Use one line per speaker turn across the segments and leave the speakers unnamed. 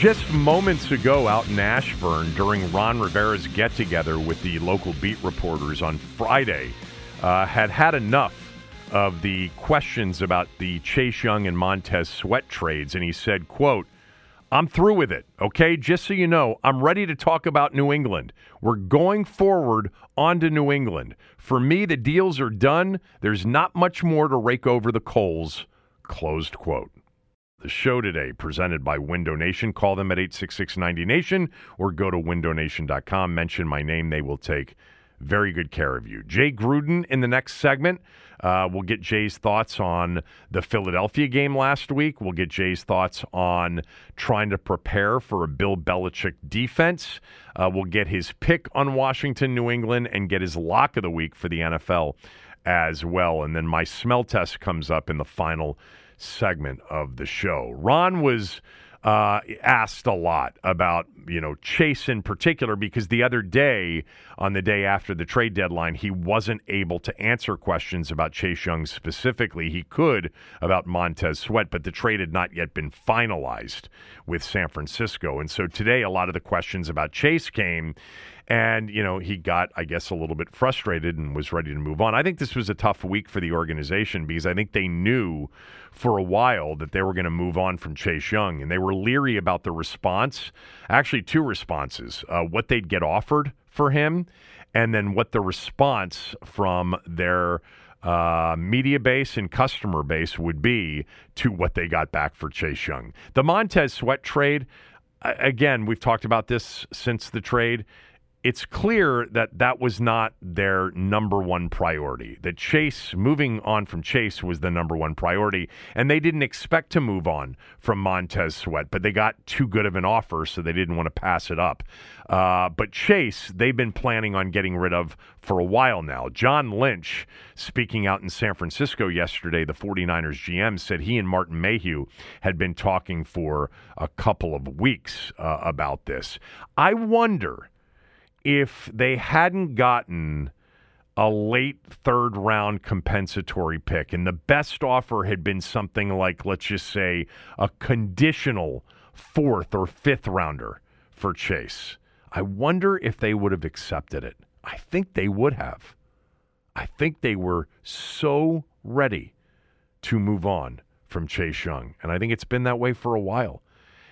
Just moments ago out in Ashburn during Ron Rivera's get together with the local beat reporters on Friday, uh, had had enough of the questions about the Chase Young and Montez Sweat trades, and he said, quote, I'm through with it, okay? Just so you know, I'm ready to talk about New England. We're going forward onto New England. For me, the deals are done. There's not much more to rake over the coals. Closed quote. The show today presented by Window Nation. Call them at 866 90Nation or go to windownation.com. Mention my name. They will take very good care of you. Jay Gruden in the next segment. Uh, we'll get Jay's thoughts on the Philadelphia game last week. We'll get Jay's thoughts on trying to prepare for a Bill Belichick defense. Uh, we'll get his pick on Washington, New England, and get his lock of the week for the NFL as well. And then my smell test comes up in the final segment of the show. Ron was uh, asked a lot about you know Chase in particular because the other day on the day after the trade deadline he wasn't able to answer questions about Chase Young specifically. He could about Montez Sweat, but the trade had not yet been finalized with San Francisco, and so today a lot of the questions about Chase came. And, you know, he got, I guess, a little bit frustrated and was ready to move on. I think this was a tough week for the organization because I think they knew for a while that they were going to move on from Chase Young, and they were leery about the response. Actually, two responses uh, what they'd get offered for him, and then what the response from their uh, media base and customer base would be to what they got back for Chase Young. The Montez Sweat trade, again, we've talked about this since the trade it's clear that that was not their number one priority. That Chase, moving on from Chase, was the number one priority. And they didn't expect to move on from Montez Sweat, but they got too good of an offer, so they didn't want to pass it up. Uh, but Chase, they've been planning on getting rid of for a while now. John Lynch, speaking out in San Francisco yesterday, the 49ers GM, said he and Martin Mayhew had been talking for a couple of weeks uh, about this. I wonder if they hadn't gotten a late third round compensatory pick and the best offer had been something like, let's just say, a conditional fourth or fifth rounder for Chase, I wonder if they would have accepted it. I think they would have. I think they were so ready to move on from Chase Young. And I think it's been that way for a while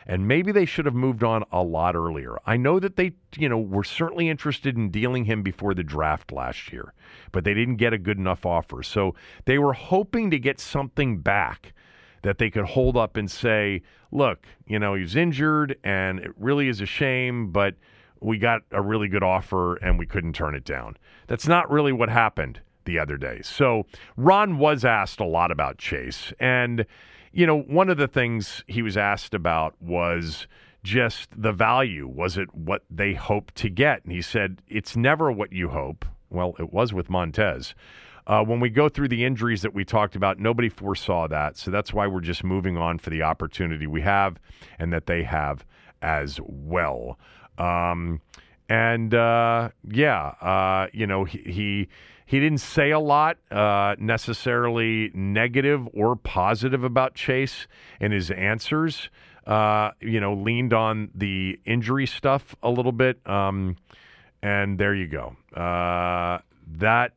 and maybe they should have moved on a lot earlier. I know that they, you know, were certainly interested in dealing him before the draft last year, but they didn't get a good enough offer. So they were hoping to get something back that they could hold up and say, look, you know, he's injured and it really is a shame, but we got a really good offer and we couldn't turn it down. That's not really what happened the other day. So Ron was asked a lot about Chase and you know, one of the things he was asked about was just the value. Was it what they hoped to get? And he said, it's never what you hope. Well, it was with Montez. Uh, when we go through the injuries that we talked about, nobody foresaw that. So that's why we're just moving on for the opportunity we have and that they have as well. Um, and uh, yeah, uh, you know, he, he he didn't say a lot uh, necessarily negative or positive about Chase and his answers. Uh, you know, leaned on the injury stuff a little bit. Um, and there you go. Uh, that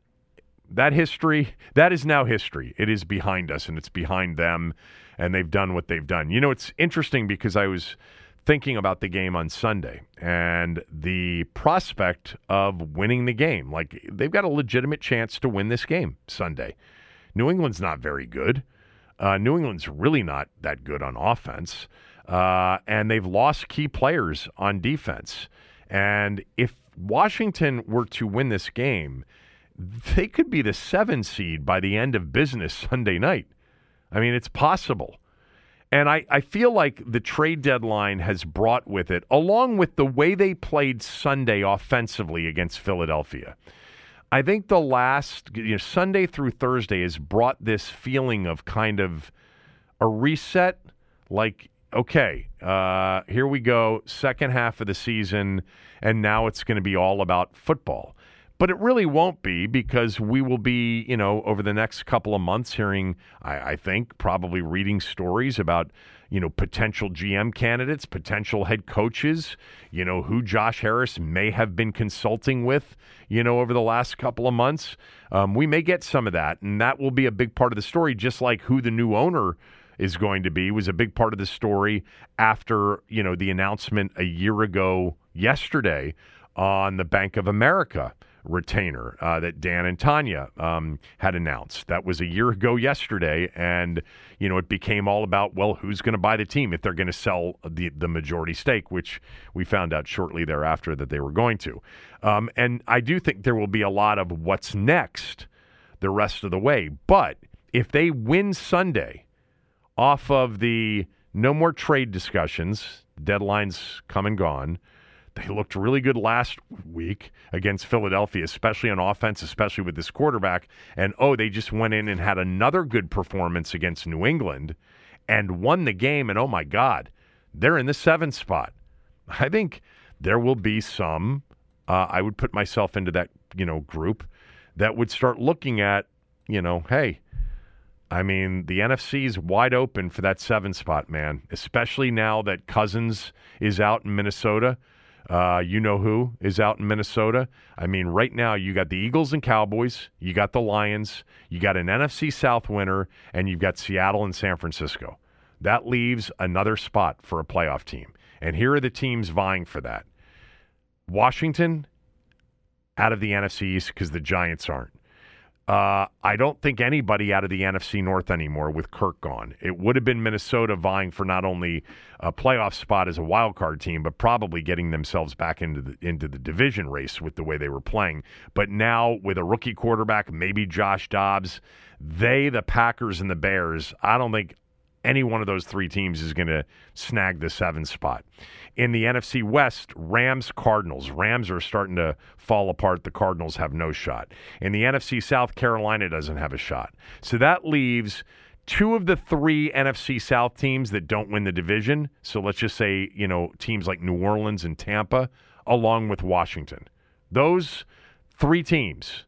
that history that is now history. It is behind us, and it's behind them, and they've done what they've done. You know, it's interesting because I was thinking about the game on Sunday and the prospect of winning the game. Like they've got a legitimate chance to win this game Sunday. New England's not very good. Uh, New England's really not that good on offense, uh, and they've lost key players on defense. And if Washington were to win this game, they could be the seven seed by the end of business Sunday night. I mean, it's possible. And I, I feel like the trade deadline has brought with it, along with the way they played Sunday offensively against Philadelphia. I think the last you know, Sunday through Thursday has brought this feeling of kind of a reset. Like, okay, uh, here we go, second half of the season, and now it's going to be all about football. But it really won't be because we will be, you know, over the next couple of months hearing, I, I think, probably reading stories about, you know, potential GM candidates, potential head coaches, you know, who Josh Harris may have been consulting with, you know, over the last couple of months. Um, we may get some of that, and that will be a big part of the story, just like who the new owner is going to be was a big part of the story after, you know, the announcement a year ago yesterday on the Bank of America retainer uh, that Dan and Tanya um, had announced. That was a year ago yesterday, and you know it became all about well, who's going to buy the team if they're going to sell the the majority stake, which we found out shortly thereafter that they were going to. Um, and I do think there will be a lot of what's next the rest of the way, but if they win Sunday off of the no more trade discussions, deadlines come and gone. They looked really good last week against Philadelphia, especially on offense, especially with this quarterback. And oh, they just went in and had another good performance against New England and won the game. And oh my God, they're in the seventh spot. I think there will be some. Uh, I would put myself into that you know group that would start looking at you know, hey, I mean, the NFC is wide open for that seven spot, man, especially now that Cousins is out in Minnesota. Uh, you know who is out in Minnesota. I mean, right now you got the Eagles and Cowboys, you got the Lions, you got an NFC South winner, and you've got Seattle and San Francisco. That leaves another spot for a playoff team. And here are the teams vying for that Washington out of the NFC East because the Giants aren't. Uh, I don't think anybody out of the NFC North anymore with Kirk gone. It would have been Minnesota vying for not only a playoff spot as a wild card team, but probably getting themselves back into the into the division race with the way they were playing. But now with a rookie quarterback, maybe Josh Dobbs, they, the Packers and the Bears, I don't think any one of those three teams is going to snag the seven spot. In the NFC West, Rams, Cardinals. Rams are starting to fall apart. The Cardinals have no shot. In the NFC South, Carolina doesn't have a shot. So that leaves two of the three NFC South teams that don't win the division. So let's just say, you know, teams like New Orleans and Tampa, along with Washington. Those three teams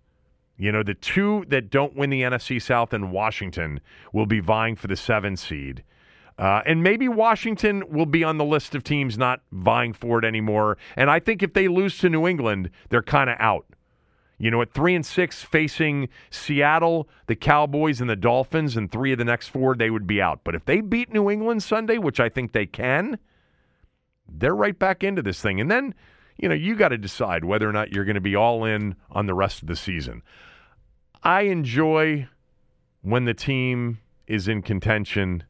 you know, the two that don't win the NFC South and Washington will be vying for the seven seed. Uh, and maybe Washington will be on the list of teams not vying for it anymore. And I think if they lose to New England, they're kind of out. You know, at three and six, facing Seattle, the Cowboys, and the Dolphins, and three of the next four, they would be out. But if they beat New England Sunday, which I think they can, they're right back into this thing. And then, you know, you got to decide whether or not you're going to be all in on the rest of the season. I enjoy when the team is in contention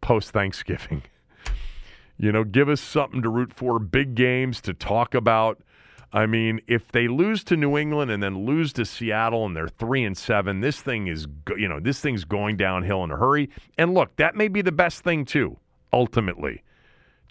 post Thanksgiving. you know, give us something to root for, big games to talk about. I mean, if they lose to New England and then lose to Seattle and they're 3 and 7, this thing is you know, this thing's going downhill in a hurry. And look, that may be the best thing too, ultimately.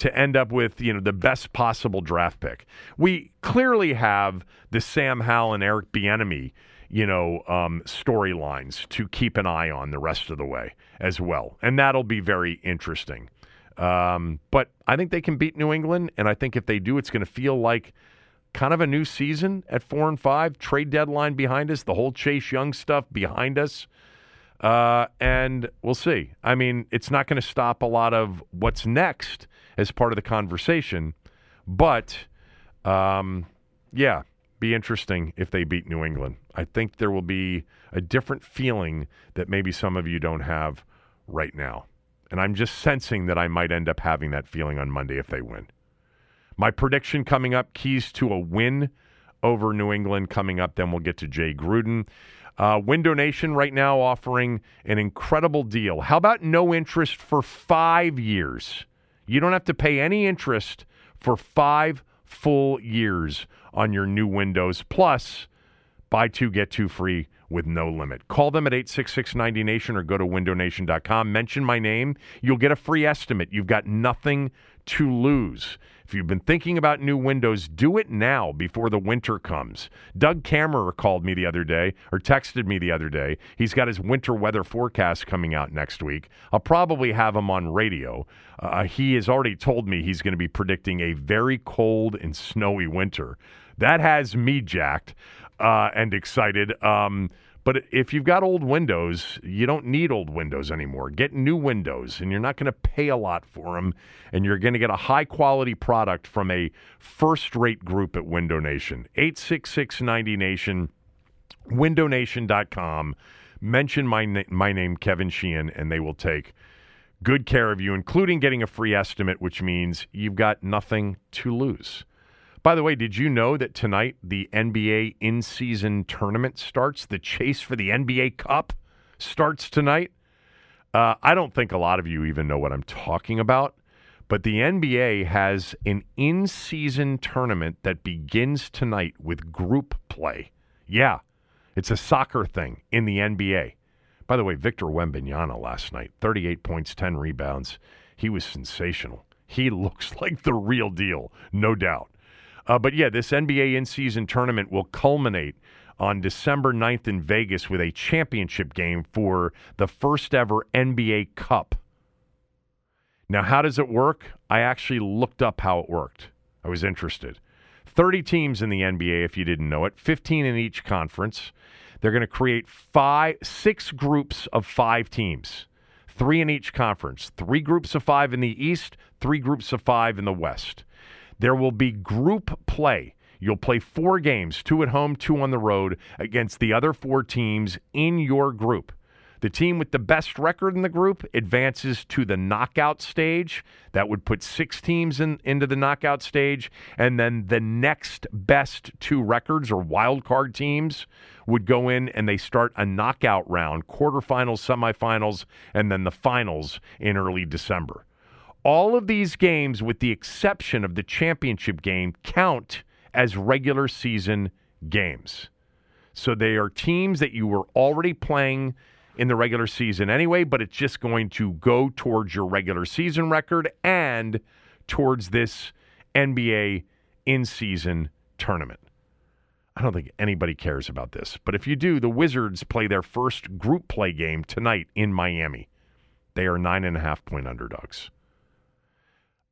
To end up with, you know, the best possible draft pick. We clearly have the Sam Howell and Eric Bieniemy you know, um, storylines to keep an eye on the rest of the way as well. And that'll be very interesting. Um, but I think they can beat New England. And I think if they do, it's going to feel like kind of a new season at four and five. Trade deadline behind us, the whole Chase Young stuff behind us. Uh, and we'll see. I mean, it's not going to stop a lot of what's next as part of the conversation, but um, yeah, be interesting if they beat New England. I think there will be a different feeling that maybe some of you don't have right now. And I'm just sensing that I might end up having that feeling on Monday if they win. My prediction coming up keys to a win over New England coming up. Then we'll get to Jay Gruden. Uh, Window Nation right now offering an incredible deal. How about no interest for five years? You don't have to pay any interest for five full years on your new windows. Plus, buy two, get two free with no limit. Call them at 866 90Nation or go to windownation.com. Mention my name. You'll get a free estimate. You've got nothing to lose. If you've been thinking about new windows, do it now before the winter comes. Doug Kammerer called me the other day, or texted me the other day. He's got his winter weather forecast coming out next week. I'll probably have him on radio. Uh, he has already told me he's going to be predicting a very cold and snowy winter. That has me jacked uh, and excited. Um, but if you've got old windows, you don't need old windows anymore. Get new windows, and you're not going to pay a lot for them, and you're going to get a high quality product from a first rate group at Window Nation. 866 90 Nation, windownation.com. Mention my, na- my name, Kevin Sheehan, and they will take good care of you, including getting a free estimate, which means you've got nothing to lose. By the way, did you know that tonight the NBA in season tournament starts? The chase for the NBA Cup starts tonight. Uh, I don't think a lot of you even know what I'm talking about, but the NBA has an in season tournament that begins tonight with group play. Yeah, it's a soccer thing in the NBA. By the way, Victor Wembanyama last night, 38 points, 10 rebounds. He was sensational. He looks like the real deal, no doubt. Uh, but yeah, this NBA in season tournament will culminate on December 9th in Vegas with a championship game for the first ever NBA Cup. Now, how does it work? I actually looked up how it worked. I was interested. 30 teams in the NBA, if you didn't know it, 15 in each conference. They're going to create five, six groups of five teams, three in each conference, three groups of five in the East, three groups of five in the West. There will be group play. You'll play four games, two at home, two on the road, against the other four teams in your group. The team with the best record in the group advances to the knockout stage. That would put six teams in, into the knockout stage. And then the next best two records or wild card teams would go in and they start a knockout round, quarterfinals, semifinals, and then the finals in early December. All of these games, with the exception of the championship game, count as regular season games. So they are teams that you were already playing in the regular season anyway, but it's just going to go towards your regular season record and towards this NBA in season tournament. I don't think anybody cares about this, but if you do, the Wizards play their first group play game tonight in Miami. They are nine and a half point underdogs.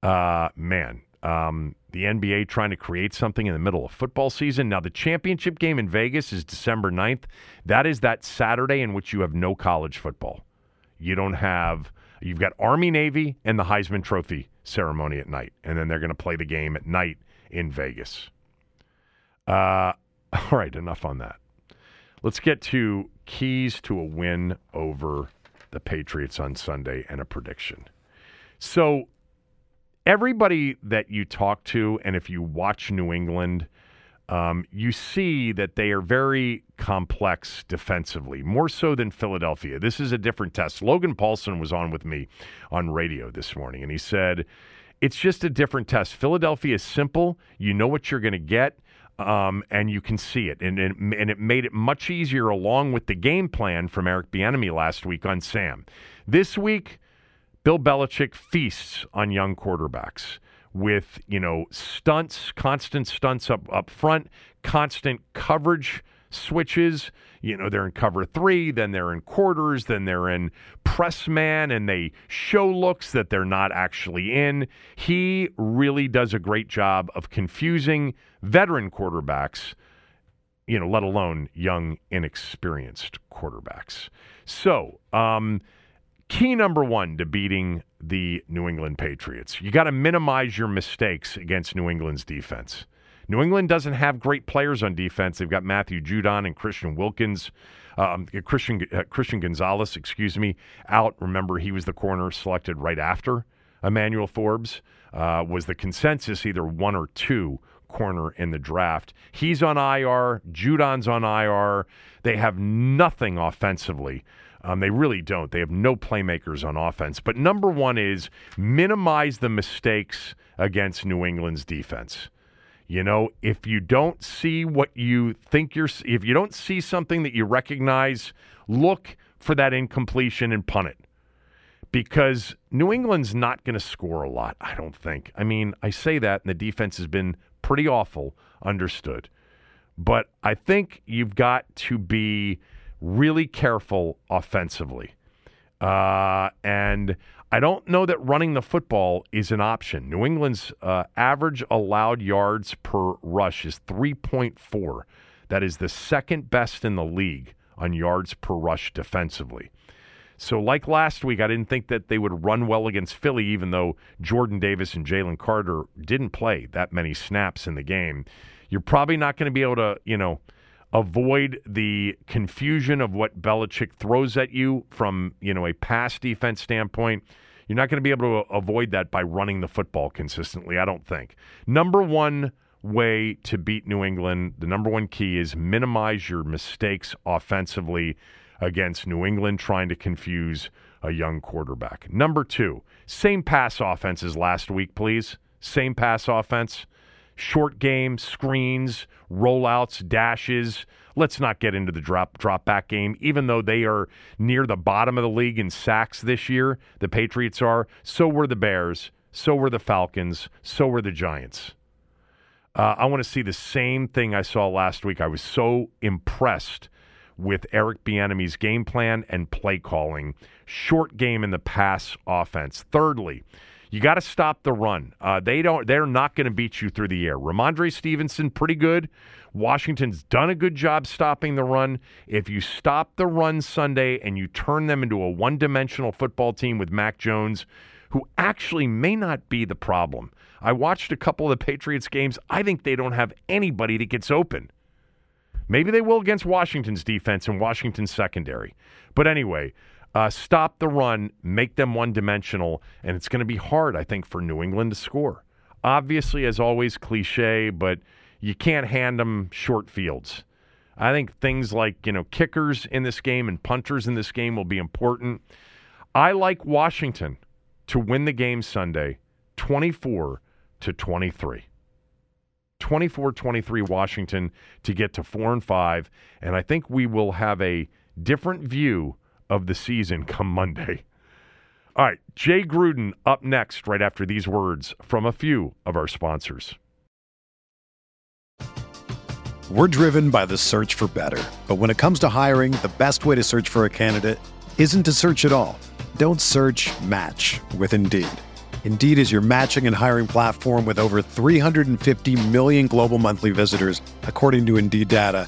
Uh, man, um, the NBA trying to create something in the middle of football season. Now, the championship game in Vegas is December 9th. That is that Saturday in which you have no college football. You don't have, you've got Army Navy and the Heisman Trophy ceremony at night. And then they're going to play the game at night in Vegas. Uh, all right, enough on that. Let's get to keys to a win over the Patriots on Sunday and a prediction. So, everybody that you talk to, and if you watch New England, um, you see that they are very complex defensively, more so than Philadelphia. This is a different test. Logan Paulson was on with me on radio this morning, and he said, It's just a different test. Philadelphia is simple. You know what you're going to get. Um, and you can see it. And, and, and it made it much easier along with the game plan from Eric Bieniemy last week on Sam. This week, Bill Belichick feasts on young quarterbacks with, you know, stunts, constant stunts up, up front, constant coverage switches. You know, they're in cover three, then they're in quarters, then they're in press man, and they show looks that they're not actually in. He really does a great job of confusing veteran quarterbacks, you know, let alone young, inexperienced quarterbacks. So, um, key number one to beating the New England Patriots you got to minimize your mistakes against New England's defense. New England doesn't have great players on defense. They've got Matthew Judon and Christian Wilkins, um, Christian uh, Christian Gonzalez, excuse me, out. Remember, he was the corner selected right after Emmanuel Forbes. Uh, was the consensus either one or two corner in the draft? He's on IR. Judon's on IR. They have nothing offensively. Um, they really don't. They have no playmakers on offense. But number one is minimize the mistakes against New England's defense. You know, if you don't see what you think you're, if you don't see something that you recognize, look for that incompletion and punt it. Because New England's not going to score a lot, I don't think. I mean, I say that, and the defense has been pretty awful, understood. But I think you've got to be really careful offensively. Uh, and I don't know that running the football is an option. New England's uh, average allowed yards per rush is 3.4. That is the second best in the league on yards per rush defensively. So, like last week, I didn't think that they would run well against Philly, even though Jordan Davis and Jalen Carter didn't play that many snaps in the game. You're probably not going to be able to, you know, avoid the confusion of what Belichick throws at you from, you know, a pass defense standpoint. You're not going to be able to avoid that by running the football consistently, I don't think. Number one way to beat New England, the number one key is minimize your mistakes offensively against New England trying to confuse a young quarterback. Number two, same pass offense as last week, please. Same pass offense short game, screens, rollouts, dashes. Let's not get into the drop drop back game, even though they are near the bottom of the league in sacks this year. The Patriots are. So were the Bears. So were the Falcons. So were the Giants. Uh, I want to see the same thing I saw last week. I was so impressed with Eric Bieniemy's game plan and play calling. Short game in the pass offense. Thirdly, you got to stop the run. Uh, they don't. They're not going to beat you through the air. Rhamondre Stevenson, pretty good. Washington's done a good job stopping the run. If you stop the run Sunday and you turn them into a one-dimensional football team with Mac Jones, who actually may not be the problem. I watched a couple of the Patriots games. I think they don't have anybody that gets open. Maybe they will against Washington's defense and Washington's secondary. But anyway, uh, stop the run, make them one dimensional, and it's going to be hard, I think, for New England to score. Obviously, as always, cliche, but you can't hand them short fields. I think things like, you know, kickers in this game and punters in this game will be important. I like Washington to win the game Sunday 24 to 23. 24 23 Washington to get to 4 and 5 and I think we will have a different view of the season come Monday. All right, Jay Gruden up next, right after these words from a few of our sponsors.
We're driven by the search for better. But when it comes to hiring, the best way to search for a candidate isn't to search at all. Don't search match with Indeed. Indeed is your matching and hiring platform with over 350 million global monthly visitors, according to Indeed data,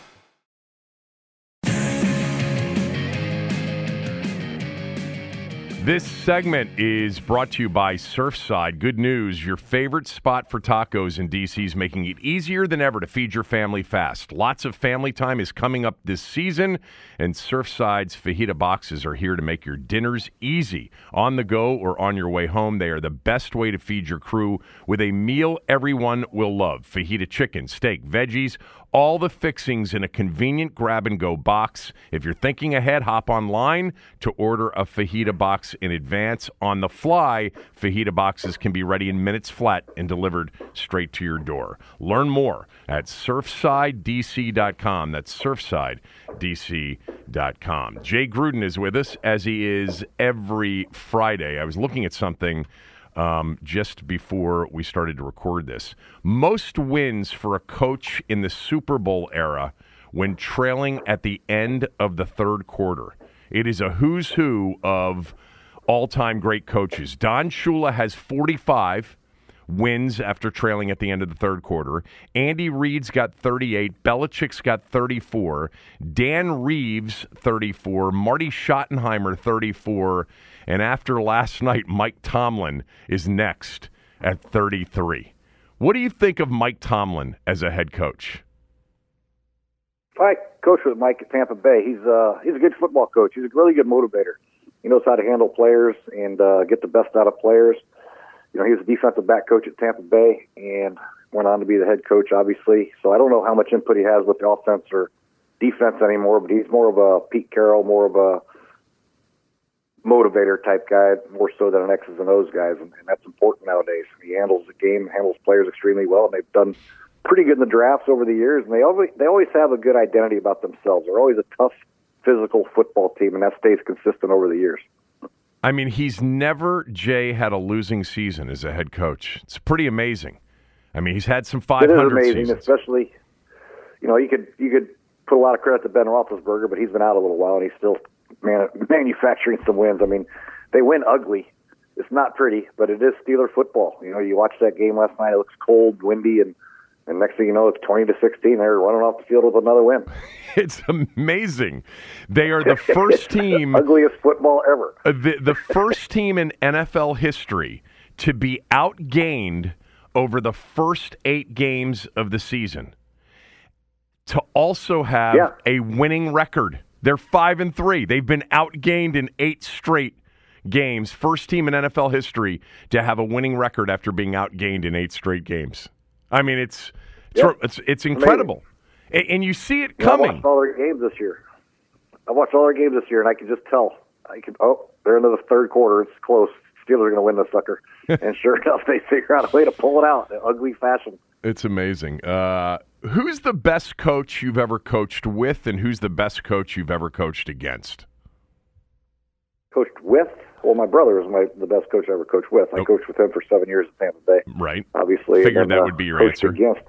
This segment is brought to you by Surfside. Good news your favorite spot for tacos in DC is making it easier than ever to feed your family fast. Lots of family time is coming up this season, and Surfside's fajita boxes are here to make your dinners easy. On the go or on your way home, they are the best way to feed your crew with a meal everyone will love fajita chicken, steak, veggies all the fixings in a convenient grab and go box. If you're thinking ahead, hop online to order a fajita box in advance. On the fly, fajita boxes can be ready in minutes flat and delivered straight to your door. Learn more at surfsidedc.com. That's surfsidedc.com. Jay Gruden is with us as he is every Friday. I was looking at something um, just before we started to record this. Most wins for a coach in the Super Bowl era when trailing at the end of the third quarter. It is a who's who of all time great coaches. Don Shula has 45 wins after trailing at the end of the third quarter. Andy Reid's got 38. Belichick's got 34. Dan Reeves, 34. Marty Schottenheimer, 34. And after last night, Mike Tomlin is next at 33. What do you think of Mike Tomlin as a head coach?
I coach with Mike at Tampa Bay. He's uh, he's a good football coach. He's a really good motivator. He knows how to handle players and uh, get the best out of players. You know, he was a defensive back coach at Tampa Bay and went on to be the head coach, obviously. So I don't know how much input he has with the offense or defense anymore, but he's more of a Pete Carroll, more of a motivator type guy, more so than an X's and O's guy, and, and that's important nowadays. He handles the game, handles players extremely well, and they've done pretty good in the drafts over the years. And they always they always have a good identity about themselves. They're always a tough, physical football team, and that stays consistent over the years.
I mean, he's never Jay had a losing season as a head coach. It's pretty amazing. I mean, he's had some 500
It is amazing,
seasons.
especially you know you could you could put a lot of credit to Ben Roethlisberger, but he's been out a little while and he's still man, manufacturing some wins. I mean, they win ugly. It's not pretty, but it is Steeler football. You know, you watch that game last night. It looks cold, windy, and and next thing you know, it's twenty to sixteen. They're running off the field with another win.
It's amazing. They are the first team,
ugliest football ever.
uh, the, the first team in NFL history to be outgained over the first eight games of the season. To also have
Yeah.
a winning record. They're five and three. They've been outgained in eight straight games. First team in NFL history to have a winning record after being outgained in eight straight games. I mean, it's it's
Yeah.
it's, it's incredible, and, and you see it
You know, I
coming.
watched all their games this year. I watched all their games this year, and I could just tell. I could. Oh, they're into the third quarter. It's close. Steelers are going to win this sucker. and sure enough, they figure out a way to pull it out in ugly fashion.
It's amazing. Uh, who's the best coach you've ever coached with, and who's the best coach you've ever coached against?
Coached with. Well, my brother was my the best coach I ever coached with. I
Oh.
coached with him for seven years at Tampa Bay.
Right.
Obviously,
Figured
and
that
then,
would be your
coached
answer.
Against.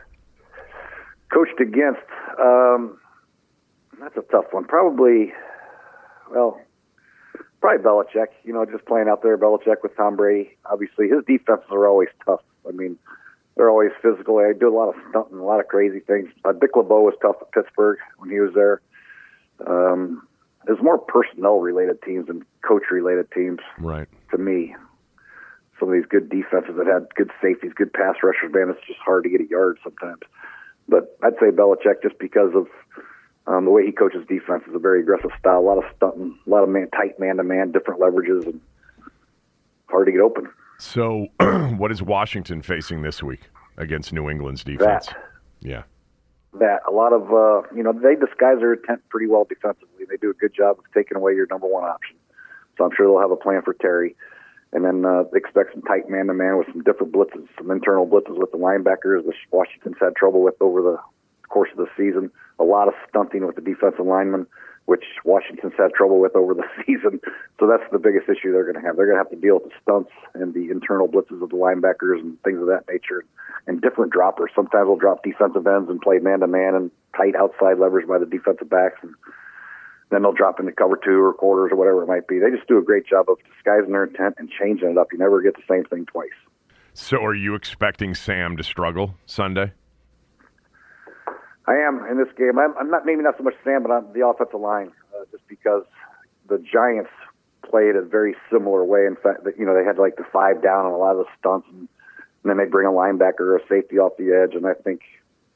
Coached against. Um, that's a tough one. Probably. Well, probably Belichick. You know, just playing out there, Belichick with Tom Brady. Obviously, his defenses are always tough. I mean, they're always physical. They do a lot of stunting, a lot of crazy things. Uh, Dick LeBeau was tough at Pittsburgh when he was there. Um, there's more personnel related teams than coach related teams
Right.
to me. Some of these good defenses that had good safeties, good pass rushers, man, it's just hard to get a yard sometimes. But I'd say Belichick just because of Um, the way he coaches defense is a very aggressive style. A lot of stunting, a lot of man, tight man to man, different leverages, and hard to get open.
So, what is Washington facing this week against New England's defense?
That.
Yeah.
That a lot of uh, you know they disguise their intent pretty well defensively. They do a good job of taking away your number one option. So I'm sure they'll have a plan for Terry, and then uh, expect some tight man to man with some different blitzes, some internal blitzes with the linebackers, which Washington's had trouble with over the course of the season. A lot of stunting with the defensive linemen which Washington's had trouble with over the season. So that's the biggest issue they're going to have. They're going to have to deal with the stunts and the internal blitzes of the linebackers and things of that nature, and different droppers. Sometimes they'll drop defensive ends and play man to man and tight outside leverage by the defensive backs, and then they'll drop into cover two or quarters or whatever it might be. They just do a great job of disguising their intent and changing it up. You never get the same thing twice.
So, are you expecting Sam to struggle Sunday?
I am in this game. I'm, I'm not maybe not so much Sam, but on the offensive line, uh, just because the Giants played a very similar way. In fact, that you know they had like the five down on a lot of the stunts, and, and then they bring a linebacker or a safety off the edge. And I think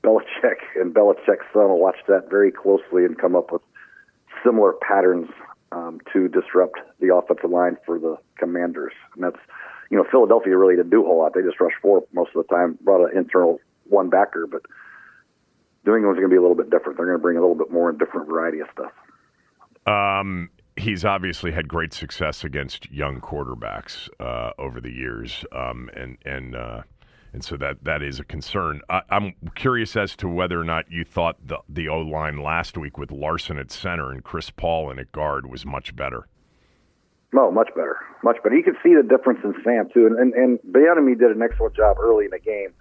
Belichick and Belichick's son will watch that very closely and come up with similar patterns um, to disrupt the offensive line for the Commanders. And that's you know Philadelphia really didn't do a whole lot. They just rushed four most of the time, brought an internal one backer, but New England's going to be a little bit different. They're going to bring a little bit more and different variety of stuff.
Um, he's obviously had great success against young quarterbacks uh, over the years, um, and and uh, and so that that is a concern. I, am curious as to whether or not you thought the the O line last week with Larson at center and Chris Paul in at guard was much better.
No, much better, much better. You can see the difference in Sam too, and and, and did an excellent job early in the game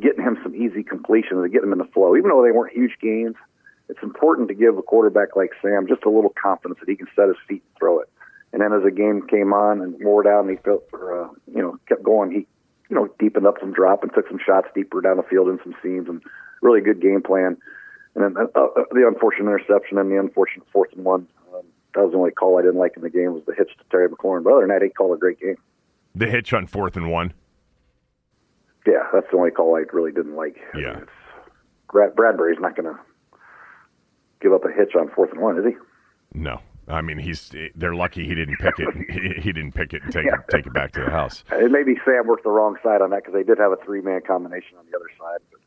getting him some easy completions and getting him in the flow. Even though they weren't huge gains, it's important to give a quarterback like Sam just a little confidence that he can set his feet and throw it. And then as the game came on and wore down, he felt for uh, you know kept going. He you know deepened up some drop and took some shots deeper down the field in some seams and really good game plan. And then uh, uh, the unfortunate interception and the unfortunate fourth and one. Um, that was the only call I didn't like in the game was the hitch to Terry McLaurin. But other than that, he called a great game.
The hitch on fourth and one
yeah, that's the only call I really didn't like.
Yeah. I mean,
Brad, Bradberry's not going to give up a hitch on fourth and one, is he?
No. I mean, he's they're lucky he didn't pick it. he, he didn't pick it and take yeah. it take it back to the house.
It maybe Sam worked the wrong side on that because they did have a three man combination on the other side. But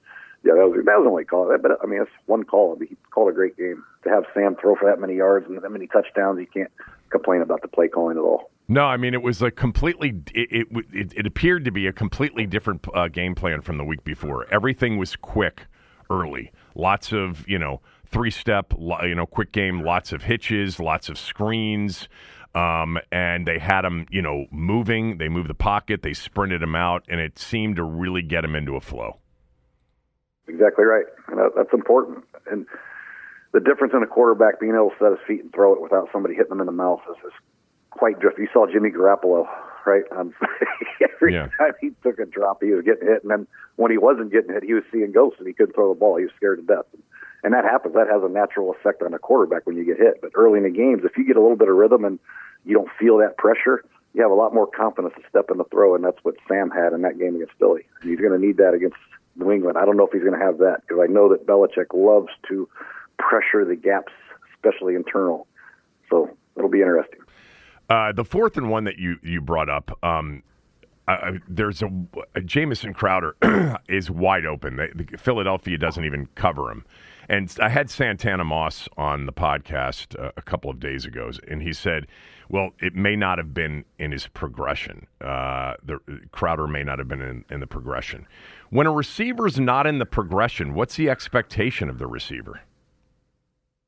yeah, that was that was the only call. But I mean, it's one call. He called a great game to have Sam throw for that many yards and that many touchdowns. You can't complain about the play calling at all.
No, I mean it was a completely. It it, it appeared to be a completely different uh, game plan from the week before. Everything was quick, early. Lots of you know three step, you know, quick game. Lots of hitches, lots of screens, um, and they had them you know moving. They moved the pocket. They sprinted them out, and it seemed to really get them into a flow.
Exactly right. that's important. And the difference in a quarterback being able to set his feet and throw it without somebody hitting them in the mouth is, is quite drift. You saw Jimmy Garoppolo, right? Um, every yeah. time he took a drop, he was getting hit, and then when he wasn't getting hit, he was seeing ghosts and he couldn't throw the ball. He was scared to death. And that happens. That has a natural effect on a quarterback when you get hit. But early in the games, if you get a little bit of rhythm and you don't feel that pressure, you have a lot more confidence to step in the throw, and that's what Sam had in that game against Philly. And he's going to need that against New England. I don't know if he's going to have that because I know that Belichick loves to pressure the gaps, especially internal. So it'll be interesting.
Uh, the fourth and one that you you brought up, um, uh, there's a, a Jamison Crowder is wide open. The, the, Philadelphia doesn't even cover him. And I had Santana Moss on the podcast uh, a couple of days ago, and he said, "Well, it may not have been in his progression. Uh, the Crowder may not have been in, in the progression. When a receiver's not in the progression, what's the expectation of the receiver?"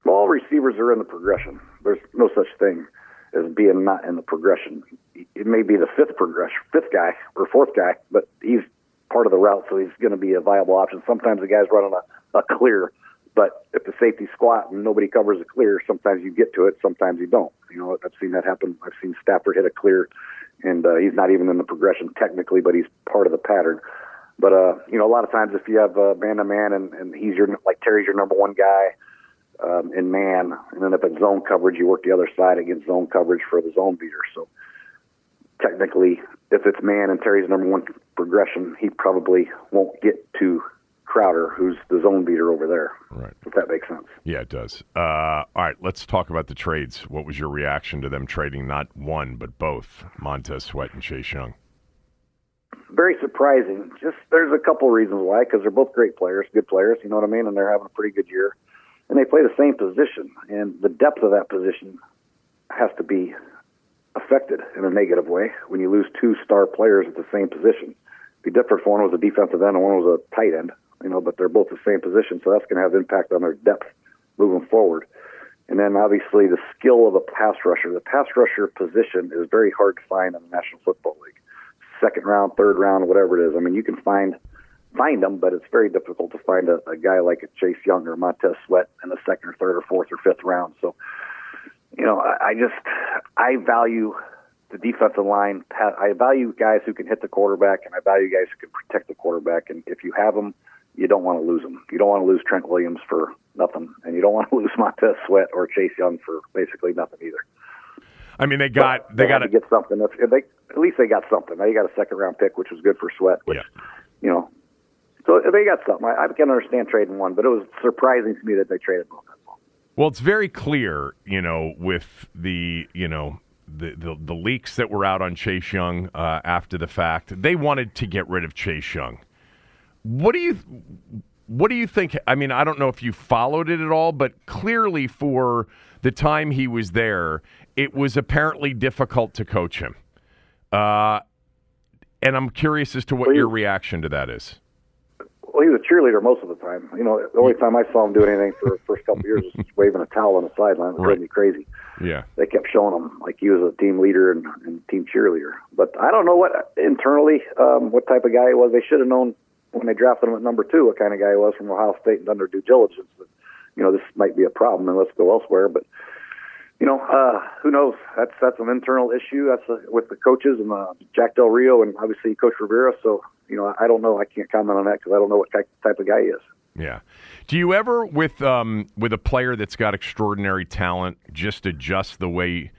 All receivers are in the progression. There's no such thing as being not in the progression. It may be the fifth progression, fifth guy or fourth guy, but he's part of the route, so he's going to be a viable option. Sometimes the guy's running a, a clear, but if the safety squat and nobody covers a clear, sometimes you get to it, sometimes you don't. You know, I've seen that happen. I've seen Stafford hit a clear, and uh, he's not even in the progression technically, but he's part of the pattern. But uh, you know, a lot of times if you have uh, man to man and and he's your like Terry's your number one guy um, in man, and then if it's zone coverage, you work the other side against zone coverage for the zone beater. So technically, if it's man and Terry's number one progression, he probably won't get to Crowder, who's the zone beater over there.
Right.
If that makes sense.
Yeah, it does. Uh, all right, let's talk about the trades. What was your reaction to them trading not one but both Montez Sweat and Chase Young?
Very surprising. Just there's a couple reasons why, because they're both great players, good players. You know what I mean, and they're having a pretty good year, and they play the same position, and the depth of that position has to be affected in a negative way when you lose two star players at the same position. It'd be different if one was a defensive end and one was a tight end you know, but they're both the same position, so that's going to have impact on their depth moving forward. And then obviously the skill of a pass rusher. The pass rusher position is very hard to find in the National Football League. Second round, third round, whatever it is. I mean, you can find find them, but it's very difficult to find a, a guy like a Chase Young or Montez Sweat in the second or third or fourth or fifth round. So, you know, I, I just I value the defensive line. I value guys who can hit the quarterback, and I value guys who can protect the quarterback. And if you have them you don't want to lose them. You don't want to lose Trent Williams for nothing, and you don't want to lose Montez Sweat or Chase Young for basically nothing either.
I mean, they got
but
they,
they
got
to get something. That's, they at least they got something. Now you got a second round pick, which was good for Sweat. Which,
yeah.
you know, so they got something. I, I can understand trading one, but it was surprising to me that they traded both.
Well, it's very clear, you know, with the you know the, the, the leaks that were out on Chase Young uh, after the fact. They wanted to get rid of Chase Young. What do you what do you think? I mean, I don't know if you followed it at all, but clearly for the time he was there, it was apparently difficult to coach him. Uh, and I'm curious as to what well, your reaction to that is.
Well, he was a cheerleader most of the time. You know, the only time I saw him do anything for the first couple of years was waving a towel on the sideline. It drove right. me crazy.
Yeah.
They kept showing him like he was a team leader and, and team cheerleader. But I don't know what internally, um, what type of guy he was. They should have known when they drafted him at number two, what kind of guy he was from Ohio State and their due diligence. But, you know, this might be a problem and let's go elsewhere. But, you know, uh, who knows? That's that's an internal issue. That's a, with the coaches and uh, Jack Del Rio and obviously Coach Rivera. So, you know, I don't know. I can't comment on that because I don't know what type, type of guy he is.
Yeah. Do you ever, with um, with a player that's got extraordinary talent, just adjust the way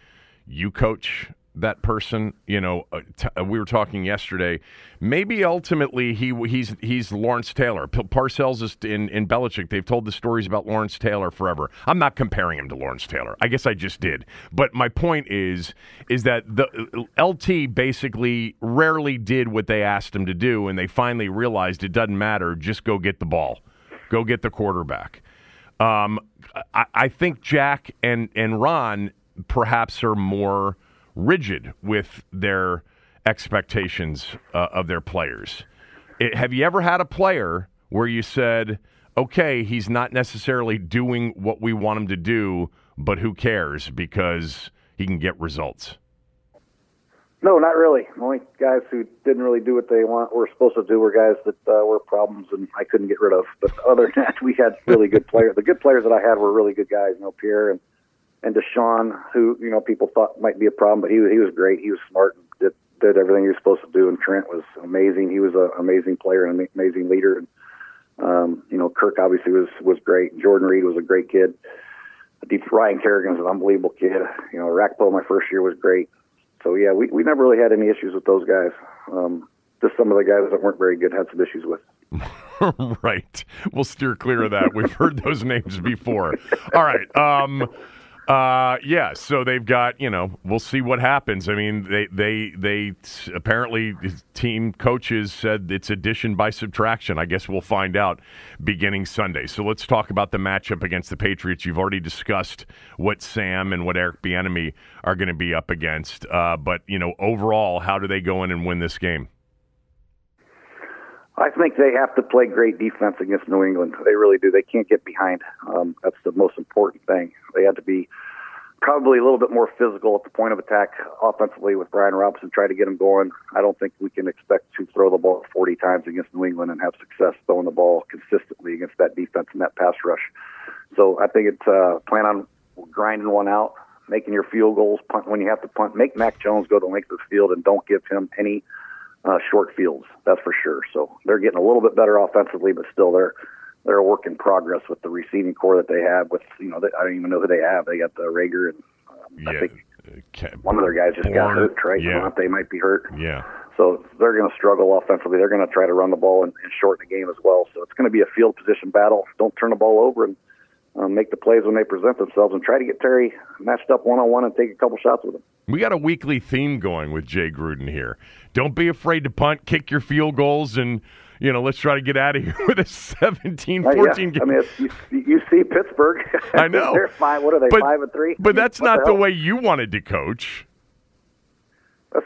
you coach that person. You know, uh, t- uh, we were talking yesterday. Maybe ultimately he he's he's Lawrence Taylor. P- Parcells is in in Belichick. They've told the stories about Lawrence Taylor forever. I'm not comparing him to Lawrence Taylor. I guess I just did. But my point is is that the uh, LT basically rarely did what they asked him to do, and they finally realized it doesn't matter. Just go get the ball, go get the quarterback. Um, I, I think Jack and and Ron perhaps are more rigid with their expectations uh, of their players. It, have you ever had a player where you said, okay, he's not necessarily doing what we want him to do, but who cares because he can get results?
No, not really. The only guys who didn't really do what they want were supposed to do were guys that uh, were problems and I couldn't get rid of. But other than that, we had really good players. The good players that I had were really good guys. You know, Pierre and and DeSean, who you know people thought might be a problem, but he he was great. He was smart did did everything he was supposed to do. And Trent was amazing. He was an amazing player and an amazing leader. And um, you know, Kirk obviously was was great. Jordan Reed was a great kid. Ryan Kerrigan was an unbelievable kid. You know, Orakpo my first year was great. So yeah, we we never really had any issues with those guys. Um, just some of the guys that weren't very good had some issues with.
right. We'll steer clear of that. We've heard those names before. All right. Um, uh, yeah. So they've got you know we'll see what happens. I mean they they they apparently team coaches said it's addition by subtraction. I guess we'll find out beginning Sunday. So let's talk about the matchup against the Patriots. You've already discussed what Sam and what Eric Bieniemy are going to be up against. Uh, but you know overall, how do they go in and win this game?
I think they have to play great defense against New England. They really do. They can't get behind. Um, that's the most important thing. They have to be probably a little bit more physical at the point of attack offensively with Brian Robinson, try to get him going. I don't think we can expect to throw the ball 40 times against New England and have success throwing the ball consistently against that defense and that pass rush. So I think it's uh, plan on grinding one out, making your field goals, punt when you have to punt. Make Mac Jones go the length of the field and don't give him any – uh, short fields. That's for sure. So they're getting a little bit better offensively, but still they're they're a work in progress with the receiving corps that they have. With you know, they, I don't even know who they have. They got the Rager and um,
yeah.
I think one of their guys just got hurt. Right, yeah. They might be hurt.
Yeah.
So they're going to struggle offensively. They're going to try to run the ball and, and shorten the game as well. So it's going to be a field position battle. Don't turn the ball over and um, make the plays when they present themselves and try to get Terry matched up one on one and take a couple shots with him.
We got a weekly theme going with Jay Gruden here. Don't be afraid to punt, kick your field goals, and you know, let's try to get out of here with a 17 14
uh, yeah.
game.
I mean, you, you, see Pittsburgh.
I know.
They're fine. What are they,
but,
five and three?
But that's
what
not
the,
the, way you wanted to coach.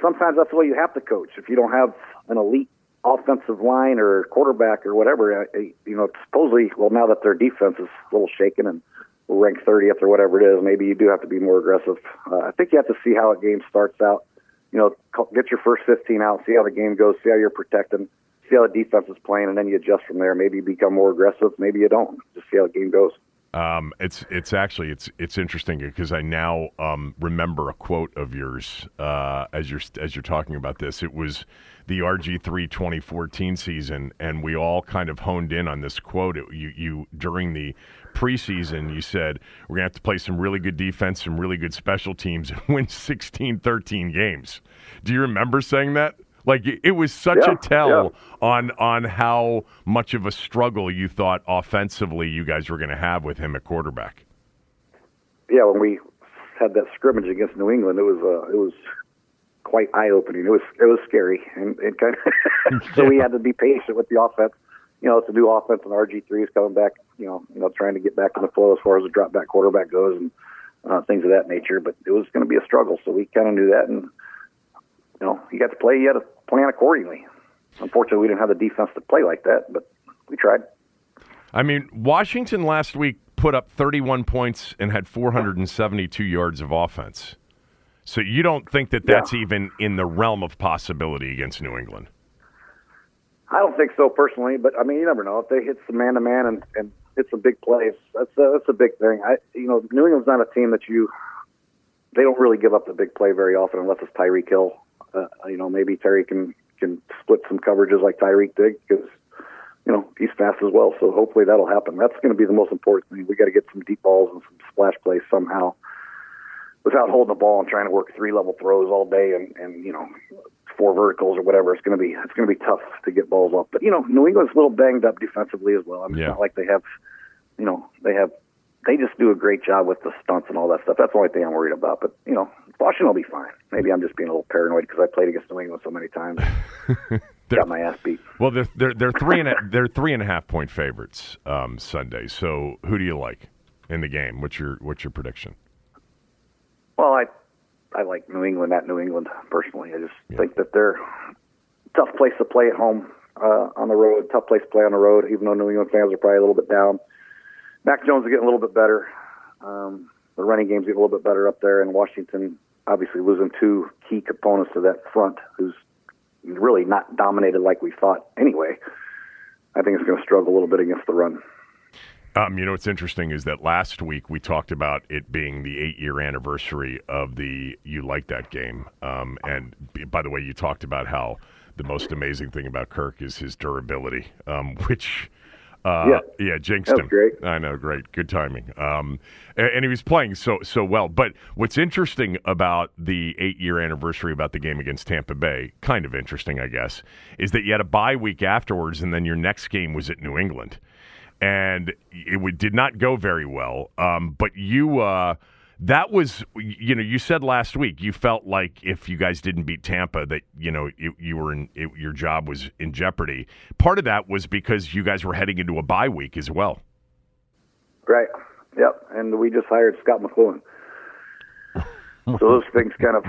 Sometimes that's the way you have to coach. If you don't have an elite offensive line or quarterback or whatever, uh, you know, supposedly, well, now that their defense is a little shaken and ranked 30th or whatever it is, maybe you do have to be more aggressive. Uh, I think you have to see how a game starts out. You know, get your first 15 out, see how the game goes, see how you're protecting see how the defense is playing, and then you adjust from there. Maybe you become more aggressive. Maybe you don't. Just see how the game goes.
Um, it's it's actually it's it's interesting because I now um, remember a quote of yours uh, as you're as you're talking about this. It was the RG3 2014 season, and we all kind of honed in on this quote. It, you you during the preseason, you said we're gonna have to play some really good defense, some really good special teams, and win 16, 13 games. Do you remember saying that? Like it was such
yeah,
a tell
yeah.
on on how much of a struggle you thought offensively you guys were going to have with him at quarterback.
Yeah, when we had that scrimmage against New England, it was uh, it was quite eye opening. It was it was scary, and, and kind of so we had to be patient with the offense. You know, it's a new offense, and RG three is coming back. You know, you know, trying to get back in the flow as far as the drop back quarterback goes, and uh, things of that nature. But it was going to be a struggle, so we kind of knew that, and you know, you got to play. You had to plan accordingly. Unfortunately, we didn't have the defense to play like that, but we tried.
I mean, Washington last week put up 31 points and had 472 yards of offense. So you don't think that that's yeah. even in the realm of possibility against New England?
I don't think so personally, but I mean, you never know if they hit some man to man and and hit a big plays. That's a, that's a big thing. I you know, New England's not a team that you they don't really give up the big play very often unless it's Tyreek Hill uh, you know, maybe Terry can can split some coverages like Tyreek did because you know he's fast as well. So hopefully that'll happen. That's going to be the most important thing. We got to get some deep balls and some splash plays somehow without holding the ball and trying to work three level throws all day and and you know four verticals or whatever. It's going to be it's going to be tough to get balls up. But you know New England's a little banged up defensively as well. I mean,
yeah.
it's not like they have you know they have they just do a great job with the stunts and all that stuff. That's the only thing I'm worried about. But you know, Washington will be fine. Maybe I'm just being a little paranoid because I played against New England so many times. Got my ass beat.
Well, they're they're, they're three and a, they're three and a half point favorites um, Sunday. So who do you like in the game? What's your what's your prediction?
Well, I I like New England at New England personally. I just yeah. think that they're a tough place to play at home. Uh, on the road, tough place to play on the road. Even though New England fans are probably a little bit down, Mac Jones is getting a little bit better. Um, the running game's getting a little bit better up there, and Washington obviously losing two key components to that front, who's really not dominated like we thought anyway. I think it's going to struggle a little bit against the run.
Um, you know what's interesting is that last week we talked about it being the eight-year anniversary of the "You Like That" game, um, and by the way, you talked about how the most amazing thing about Kirk is his durability, um, which uh,
yeah,
yeah, jinxed him.
Great.
I know, great, good timing. Um, and, and, he was playing so so well. But what's interesting about the eight year anniversary about the game against Tampa Bay, kind of interesting, I guess, is that you had a bye week afterwards, and then your next game was at New England, and it did not go very well. Um, but you. Uh, that was you know you said last week you felt like if you guys didn't beat Tampa that you know you, you were in it, your job was in jeopardy. Part of that was because you guys were heading into a bye week as well.
Right. Yep. And we just hired Scott McCloughan. so those things kind of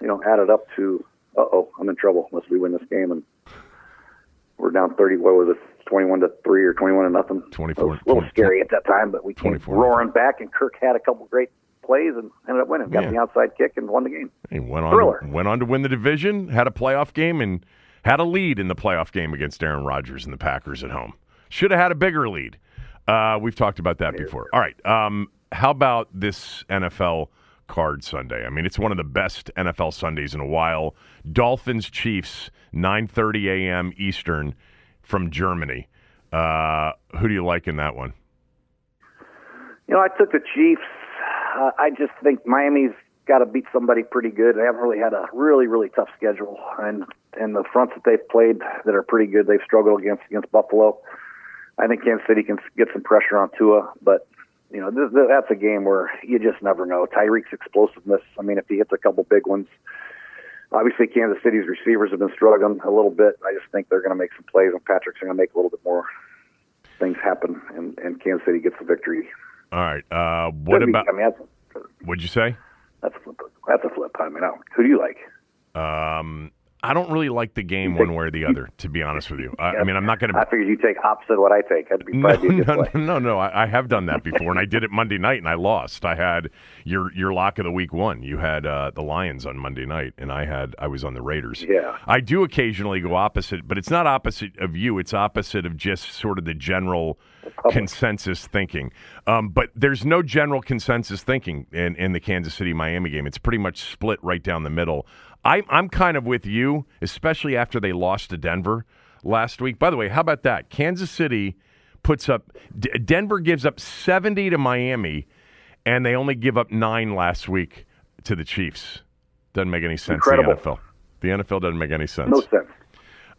you know added up to uh oh I'm in trouble unless we win this game and we're down 30 what was it 21 to 3 or 21 to nothing.
24.
It was a little 20, scary at that time, but we came roaring back, and Kirk had a couple great plays and ended up winning. Got yeah. the outside kick and won the game.
He went on, Thriller. To, went on to win the division, had a playoff game, and had a lead in the playoff game against Aaron Rodgers and the Packers at home. Should have had a bigger lead. Uh, we've talked about that before. All right. Um, how about this NFL card Sunday? I mean, it's one of the best NFL Sundays in a while. Dolphins Chiefs, 9:30 a.m. Eastern from Germany. Uh, who do you like in that one?
You know, I took the Chiefs. Uh, I just think Miami's got to beat somebody pretty good. They haven't really had a really really tough schedule, and and the fronts that they've played that are pretty good, they've struggled against against Buffalo. I think Kansas City can get some pressure on Tua, but you know th- th- that's a game where you just never know. Tyreek's explosiveness. I mean, if he hits a couple big ones, obviously Kansas City's receivers have been struggling a little bit. I just think they're going to make some plays, and Patrick's going to make a little bit more things happen, and, and Kansas City gets the victory.
All right. Uh, what
Could be-
about?
I mean, that's
What'd you say?
that's a flip. That's a flip. I mean, I who do you like?
Um, I don't really like the game one way or the other, to be honest with you. I, I mean, I'm not going to.
I figured you take opposite of what I take. That'd be
No,
probably be a good
no, no, no. I, I have done that before, and I did it Monday night, and I lost. I had your your lock of the week one. You had uh, the Lions on Monday night, and I had I was on the Raiders.
Yeah.
I do occasionally go opposite, but it's not opposite of you. It's opposite of just sort of the general consensus thinking. Um, but there's no general consensus thinking in, in the Kansas City Miami game. It's pretty much split right down the middle. I, I'm kind of with you, especially after they lost to Denver last week. By the way, how about that? Kansas City puts up, D- Denver gives up 70 to Miami, and they only give up nine last week to the Chiefs. Doesn't make any sense.
Incredible.
The NFL. The NFL doesn't make any sense.
No sense.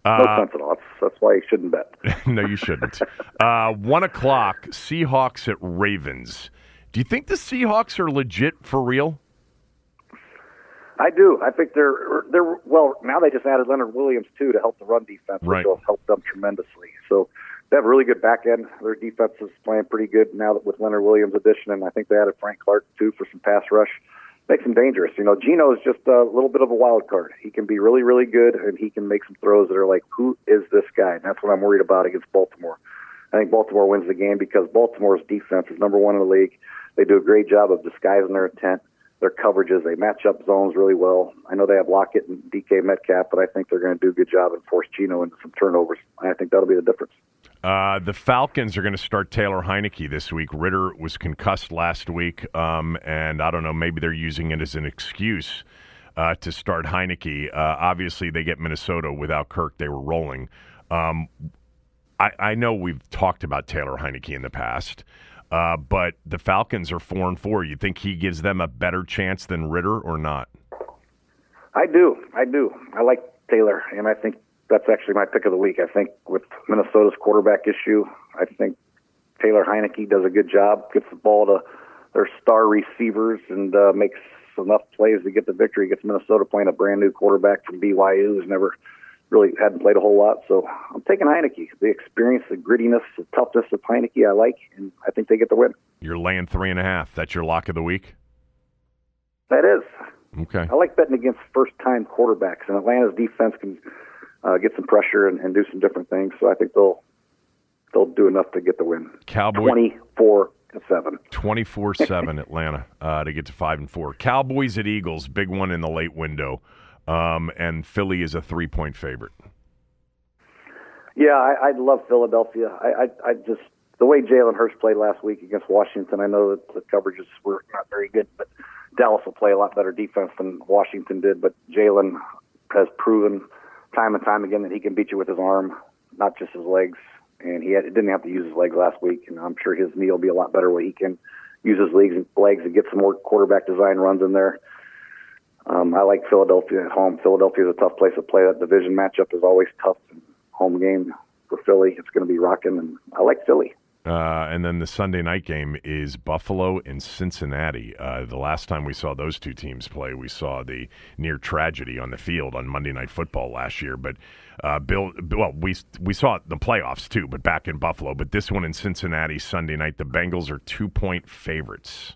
No
Uh,
sense at all. That's, that's why you shouldn't bet.
no, you shouldn't. Uh, one o'clock, Seahawks at Ravens. Do you think the Seahawks are legit for real?
I do. I think they're they're well now. They just added Leonard Williams too to help the run defense,
Right.
which will help them tremendously. So they have a really good back end. Their defense is playing pretty good now that with Leonard Williams' addition, and I think they added Frank Clark too for some pass rush. Makes him dangerous. You know, Geno is just a little bit of a wild card. He can be really, really good, and he can make some throws that are like, "Who is this guy?" And that's what I'm worried about against Baltimore. I think Baltimore wins the game because Baltimore's defense is number one in the league. They do a great job of disguising their intent, their coverages. They match up zones really well. I know they have Lockett and DK Metcalf, but I think they're going to do a good job and force Geno into some turnovers. I think that'll be the difference.
Uh, the Falcons are going to start Taylor Heinicke this week. Ridder was concussed last week, um, and I don't know, maybe they're using it as an excuse uh, to start Heinicke. Uh, obviously, they get Minnesota without Kirk. They were rolling. Um, I, I know we've talked about Taylor Heinicke in the past, uh, but the Falcons are four and four. You think he gives them a better chance than Ridder or not?
I do. I do. I like Taylor, and I think that's actually my pick of the week. I think with Minnesota's quarterback issue, I think Taylor Heinicke does a good job, gets the ball to their star receivers, and uh, makes enough plays to get the victory. Gets Minnesota playing a brand new quarterback from BYU who's never really hadn't played a whole lot. So I'm taking Heinicke. The experience, the grittiness, the toughness of Heinicke, I like, and I think they get the win.
You're laying three and a half. That's your lock of the week?
That is.
Okay.
I like betting against first-time quarterbacks, and Atlanta's defense can uh, get some pressure and, and do some different things. So I think they'll they'll do enough to get the win.
Cowboy
Twenty-four to seven.
24 7 Atlanta uh, to get to 5 and 4. Cowboys at Eagles, big one in the late window. Um, and Philly is a three point favorite.
Yeah, I, I love Philadelphia. I, I I just the way Jalen Hurts played last week against Washington. I know that the coverages were not very good, but Dallas will play a lot better defense than Washington did. But Jalen has proven time and time again that he can beat you with his arm, not just his legs. And he had, didn't have to use his legs last week, and I'm sure his knee will be a lot better where he can use his legs and legs and get some more quarterback design runs in there. Um, I like Philadelphia at home. Philadelphia is a tough place to play. That division matchup is always tough. Home game for Philly. It's going to be rocking, and I like Philly.
Uh, and then the Sunday night game is Buffalo and Cincinnati. Uh, the last time we saw those two teams play, we saw the near tragedy on the field on Monday Night Football last year. But uh, Bill, well, we we saw it in the playoffs too, but back in Buffalo. But this one in Cincinnati Sunday night, the Bengals are two point favorites.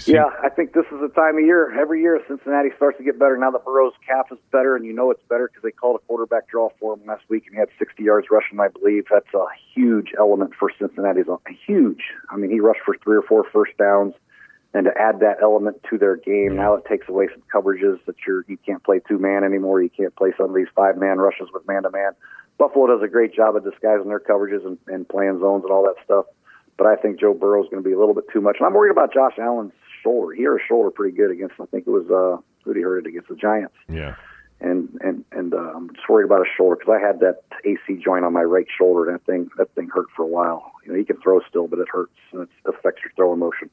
Seem,
Yeah, I think this is the time of year. Every year, Cincinnati starts to get better. Now that Burrow's calf is better, and you know it's better because they called a quarterback draw for him last week, and he had 60 yards rushing, I believe. That's a huge element for Cincinnati's. Huge. I mean, he rushed for three or four first downs, and to add that element to their game, now it takes away some coverages that you're you can't play two man anymore. You can't play some of these five man rushes with man to man. Buffalo does a great job of disguising their coverages and, and playing zones and all that stuff. But I think Joe Burrow's going to be a little bit too much. And I'm worried about Josh Allen's shoulder. He hurt his shoulder pretty good against. I think it was uh, who did he hurt it against the Giants.
yeah.
And and and uh, I'm just worried about his shoulder because I had that AC joint on my right shoulder. And that thing that thing hurt for a while. You know, he can throw still, but it hurts and it affects your throwing motion.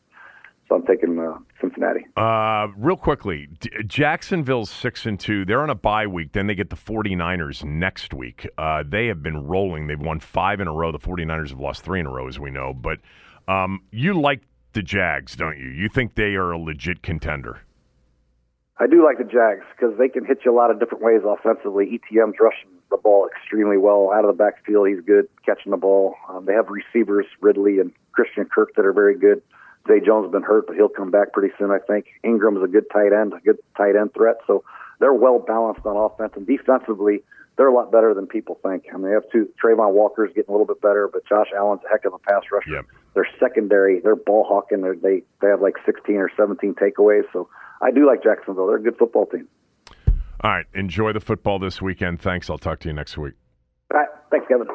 So I'm taking uh, Cincinnati.
Uh, real quickly, D- Jacksonville's six and two. They're on a bye week. Then they get the 49ers next week. Uh, they have been rolling. They've won five in a row. The 49ers have lost three in a row, as we know. But um, you like the Jags, don't you? You think they are a legit contender?
I do like the Jags because they can hit you a lot of different ways offensively. ETN's rushing the ball extremely well out of the backfield. He's good catching the ball. Um, they have receivers Ridley and Christian Kirk that are very good. Zay Jones has been hurt, but he'll come back pretty soon, I think. Engram's a good tight end, a good tight end threat. So they're well balanced on offense and defensively. They're a lot better than people think. I mean, they have two. Travon Walker's getting a little bit better, but Josh Allen's a heck of a pass rusher.
Yep.
They're secondary. They're ball hawking. They're, they they have like 16 or 17 takeaways. So I do like Jacksonville. They're a good football team.
All right. Enjoy the football this weekend. Thanks. I'll talk to you next week.
All right. Thanks, Kevin.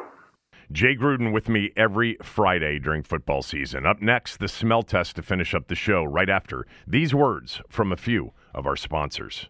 Jay Gruden with me every Friday during football season. Up next, the smell test to finish up the show right after these words from a few of our sponsors.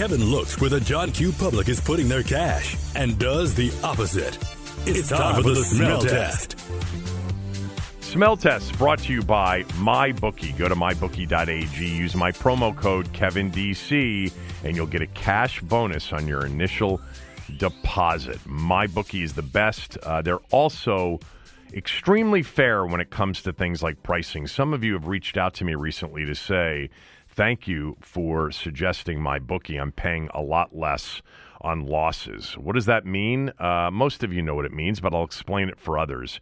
Kevin looks where the John Q. public is putting their cash and does the opposite. It's, time, for the, smell test.
Smell test brought to you by MyBookie. Go to mybookie.ag, use my promo code KevinDC, and you'll get a cash bonus on your initial deposit. MyBookie is the best. Uh, they're also extremely fair when it comes to things like pricing. Some of you have reached out to me recently to say, thank you for suggesting my bookie. I'm paying a lot less on losses. What does that mean? Uh, most of you know what it means, but I'll explain it for others.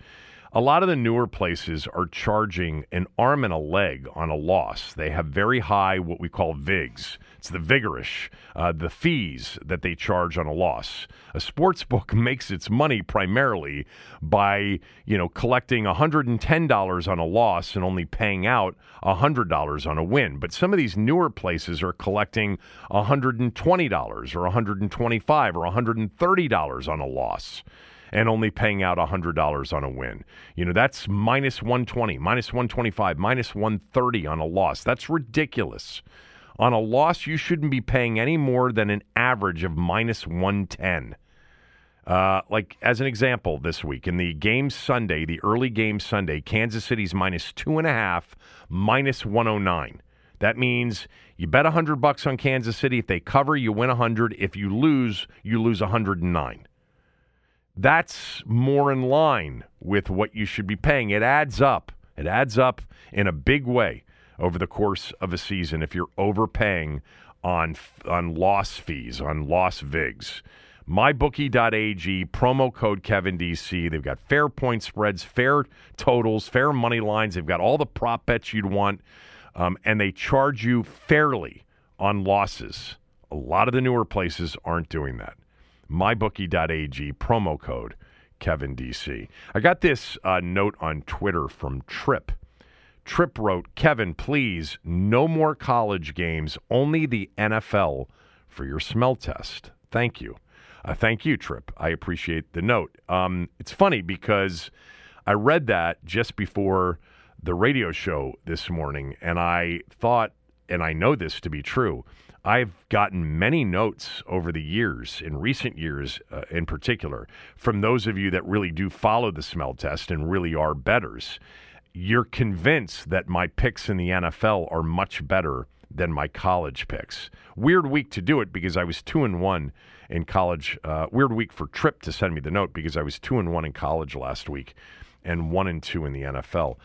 A lot of the newer places are charging an arm and a leg on a loss. They have very high, what we call VIGs. It's the vigorish, uh, the fees that they charge on a loss. A sports book makes its money primarily by, you know, collecting $110 on a loss and only paying out $100 on a win. But some of these newer places are collecting $120 or $125 or $130 on a loss and only paying out $100 on a win. You know, that's minus 120, minus 125, minus 130 on a loss. That's ridiculous. On a loss, you shouldn't be paying any more than an average of minus 110. Uh, like, as an example, this week in the game Sunday, the early game Sunday, Kansas City's minus two and a half, minus 109. That means you bet 100 bucks on Kansas City. If they cover, you win 100. If you lose, you lose 109 that's more in line with what you should be paying. It adds up. It adds up in a big way over the course of a season if you're overpaying on on loss fees, on loss vigs. MyBookie.ag, promo code KevinDC. They've got fair point spreads, fair totals, fair money lines. They've got all the prop bets you'd want, um, and they charge you fairly on losses. A lot of the newer places aren't doing that mybookie.ag promo code Kevin DC. I got this uh, note on Twitter from Trip. Trip wrote, Kevin, please, no more college games, only the NFL for your smell test. Thank you. Uh, thank you, Trip. I appreciate the note. Um, it's funny because I read that just before the radio show this morning, and I thought, and I know this to be true, I've gotten many notes over the years, in recent years uh, in particular, from those of you that really do follow the smell test and really are bettors. You're convinced that my picks in the NFL are much better than my college picks. Weird week to do it because I was two and one in college. Uh, weird week for Trip to send me the note because I was two and one in college last week. and one and two in the NFL.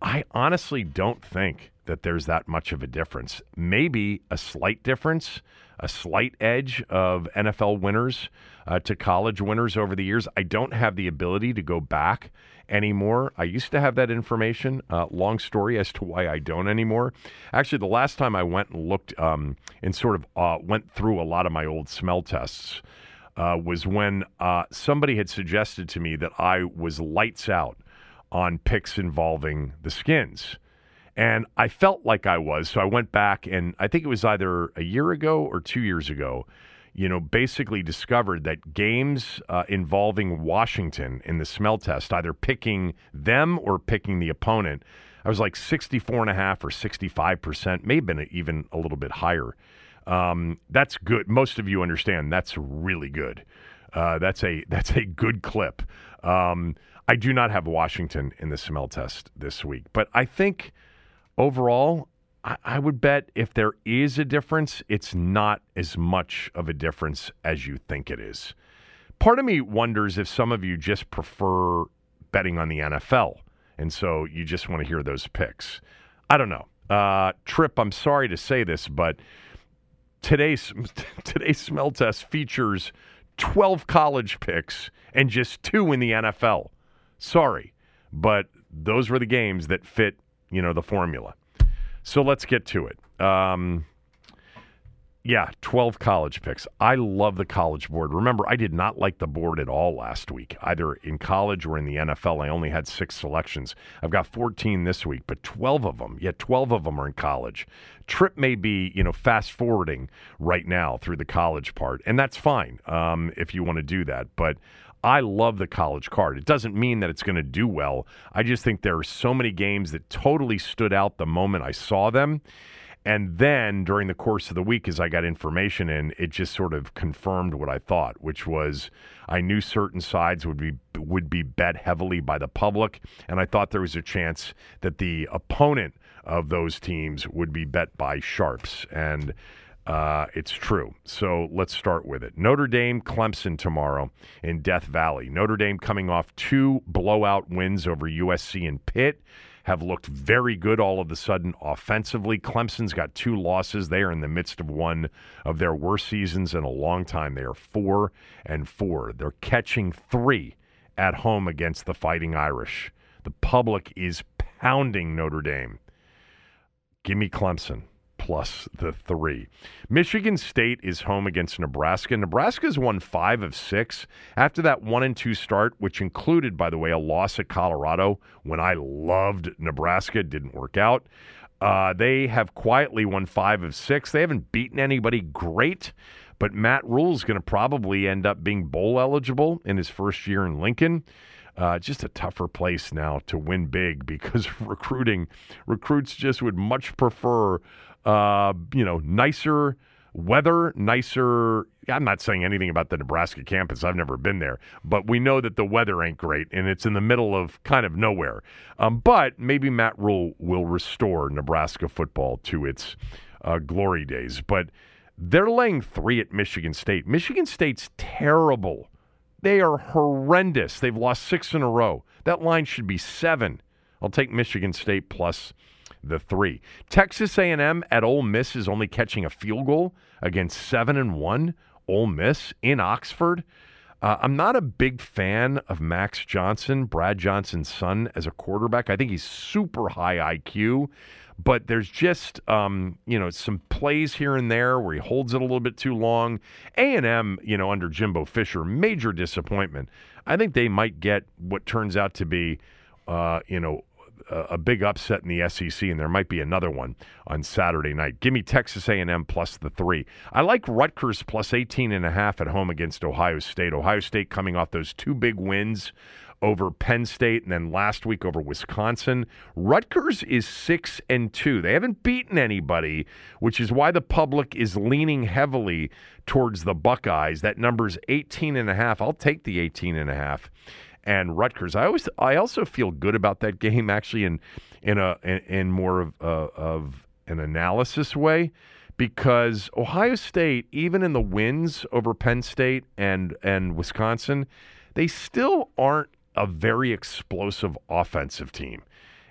I honestly don't think that there's that much of a difference. Maybe a slight difference, a slight edge of NFL winners uh, to college winners over the years. I don't have the ability to go back anymore. I used to have that information. Uh, long story as to why I don't anymore. Actually, the last time I went and looked um, and sort of uh, went through a lot of my old smell tests uh, was when uh, somebody had suggested to me that I was lights out on picks involving the skins. And I felt like I was. So I went back and I think it was either a year ago or two years ago, you know, basically discovered that games uh, involving Washington in the smell test, either picking them or picking the opponent, I was like 64 and a half or 65%, may have been even a little bit higher. Um, that's good. Most of you understand that's really good. Uh, that's a that's a good clip. Um, I do not have Washington in the smell test this week, but I think overall, I, I would bet if there is a difference, it's not as much of a difference as you think it is. Part of me wonders if some of you just prefer betting on the NFL, and so you just want to hear those picks. I don't know. Uh, Trip, I'm sorry to say this, but today's today's smell test features 12 college picks and just two in the NFL. Sorry, but those were the games that fit, you know, the formula. So let's get to it. Um, yeah, 12 college picks. I love the college board. Remember, I did not like the board at all last week, either in college or in the NFL. I only had six selections. I've got 14 this week, but 12 of them, yeah, 12 of them are in college. Trip may be, you know, fast forwarding right now through the college part, and that's fine um, if you want to do that. But I love the college card. It doesn't mean that it's going to do well. I just think there are so many games that totally stood out the moment I saw them. And then during the course of the week, as I got information in, it just sort of confirmed what I thought, which was I knew certain sides would be would be bet heavily by the public, and I thought there was a chance that the opponent of those teams would be bet by sharps. And uh, it's true. So let's start with it. Notre Dame, Clemson tomorrow in Death Valley. Notre Dame coming off two blowout wins over USC and Pitt have looked very good all of a sudden offensively. Clemson's got two losses. They are in the midst of one of their worst seasons in a long time. They are four and four. They're catching three at home against the Fighting Irish. The public is pounding Notre Dame. Give me Clemson plus the three. Michigan State is home against Nebraska. Nebraska's won five of six after that one and two start, which included, by the way, a loss at Colorado when I loved Nebraska. It didn't work out. Uh, they have quietly won five of six. They haven't beaten anybody great, but Matt Rhule is going to probably end up being bowl eligible in his first year in Lincoln. Uh, just a tougher place now to win big because recruiting recruits just would much prefer uh, you know, nicer weather, nicer. I'm not saying anything about the Nebraska campus. I've never been there, but we know that the weather ain't great and it's in the middle of kind of nowhere. Um, but maybe Matt Rhule will restore Nebraska football to its uh, glory days. But they're laying three at Michigan State. Michigan State's terrible. They are horrendous. They've lost six in a row. That line should be seven. I'll take Michigan State plus the three. Texas A&M at Ole Miss is only catching a field goal against seven and one Ole Miss in Oxford. Uh, I'm not a big fan of Max Johnson, Brad Johnson's son, as a quarterback. I think he's super high IQ, but there's just um, you know some plays here and there where he holds it a little bit too long. A and M, you know, under Jimbo Fisher, major disappointment. I think they might get what turns out to be, uh, you know, a big upset in the SEC, and there might be another one on Saturday night. Give me Texas A&M plus the three. I like Rutgers plus 18 and a half at home against Ohio State. Ohio State coming off those two big wins over Penn State and then last week over Wisconsin. Rutgers is 6 and 2. They haven't beaten anybody, which is why the public is leaning heavily towards the Buckeyes. That number's 18 and a half. I'll take the 18 and a half and Rutgers. I always I also feel good about that game actually in in a in, in more of uh, of an analysis way because Ohio State even in the wins over Penn State and and Wisconsin, they still aren't a very explosive offensive team.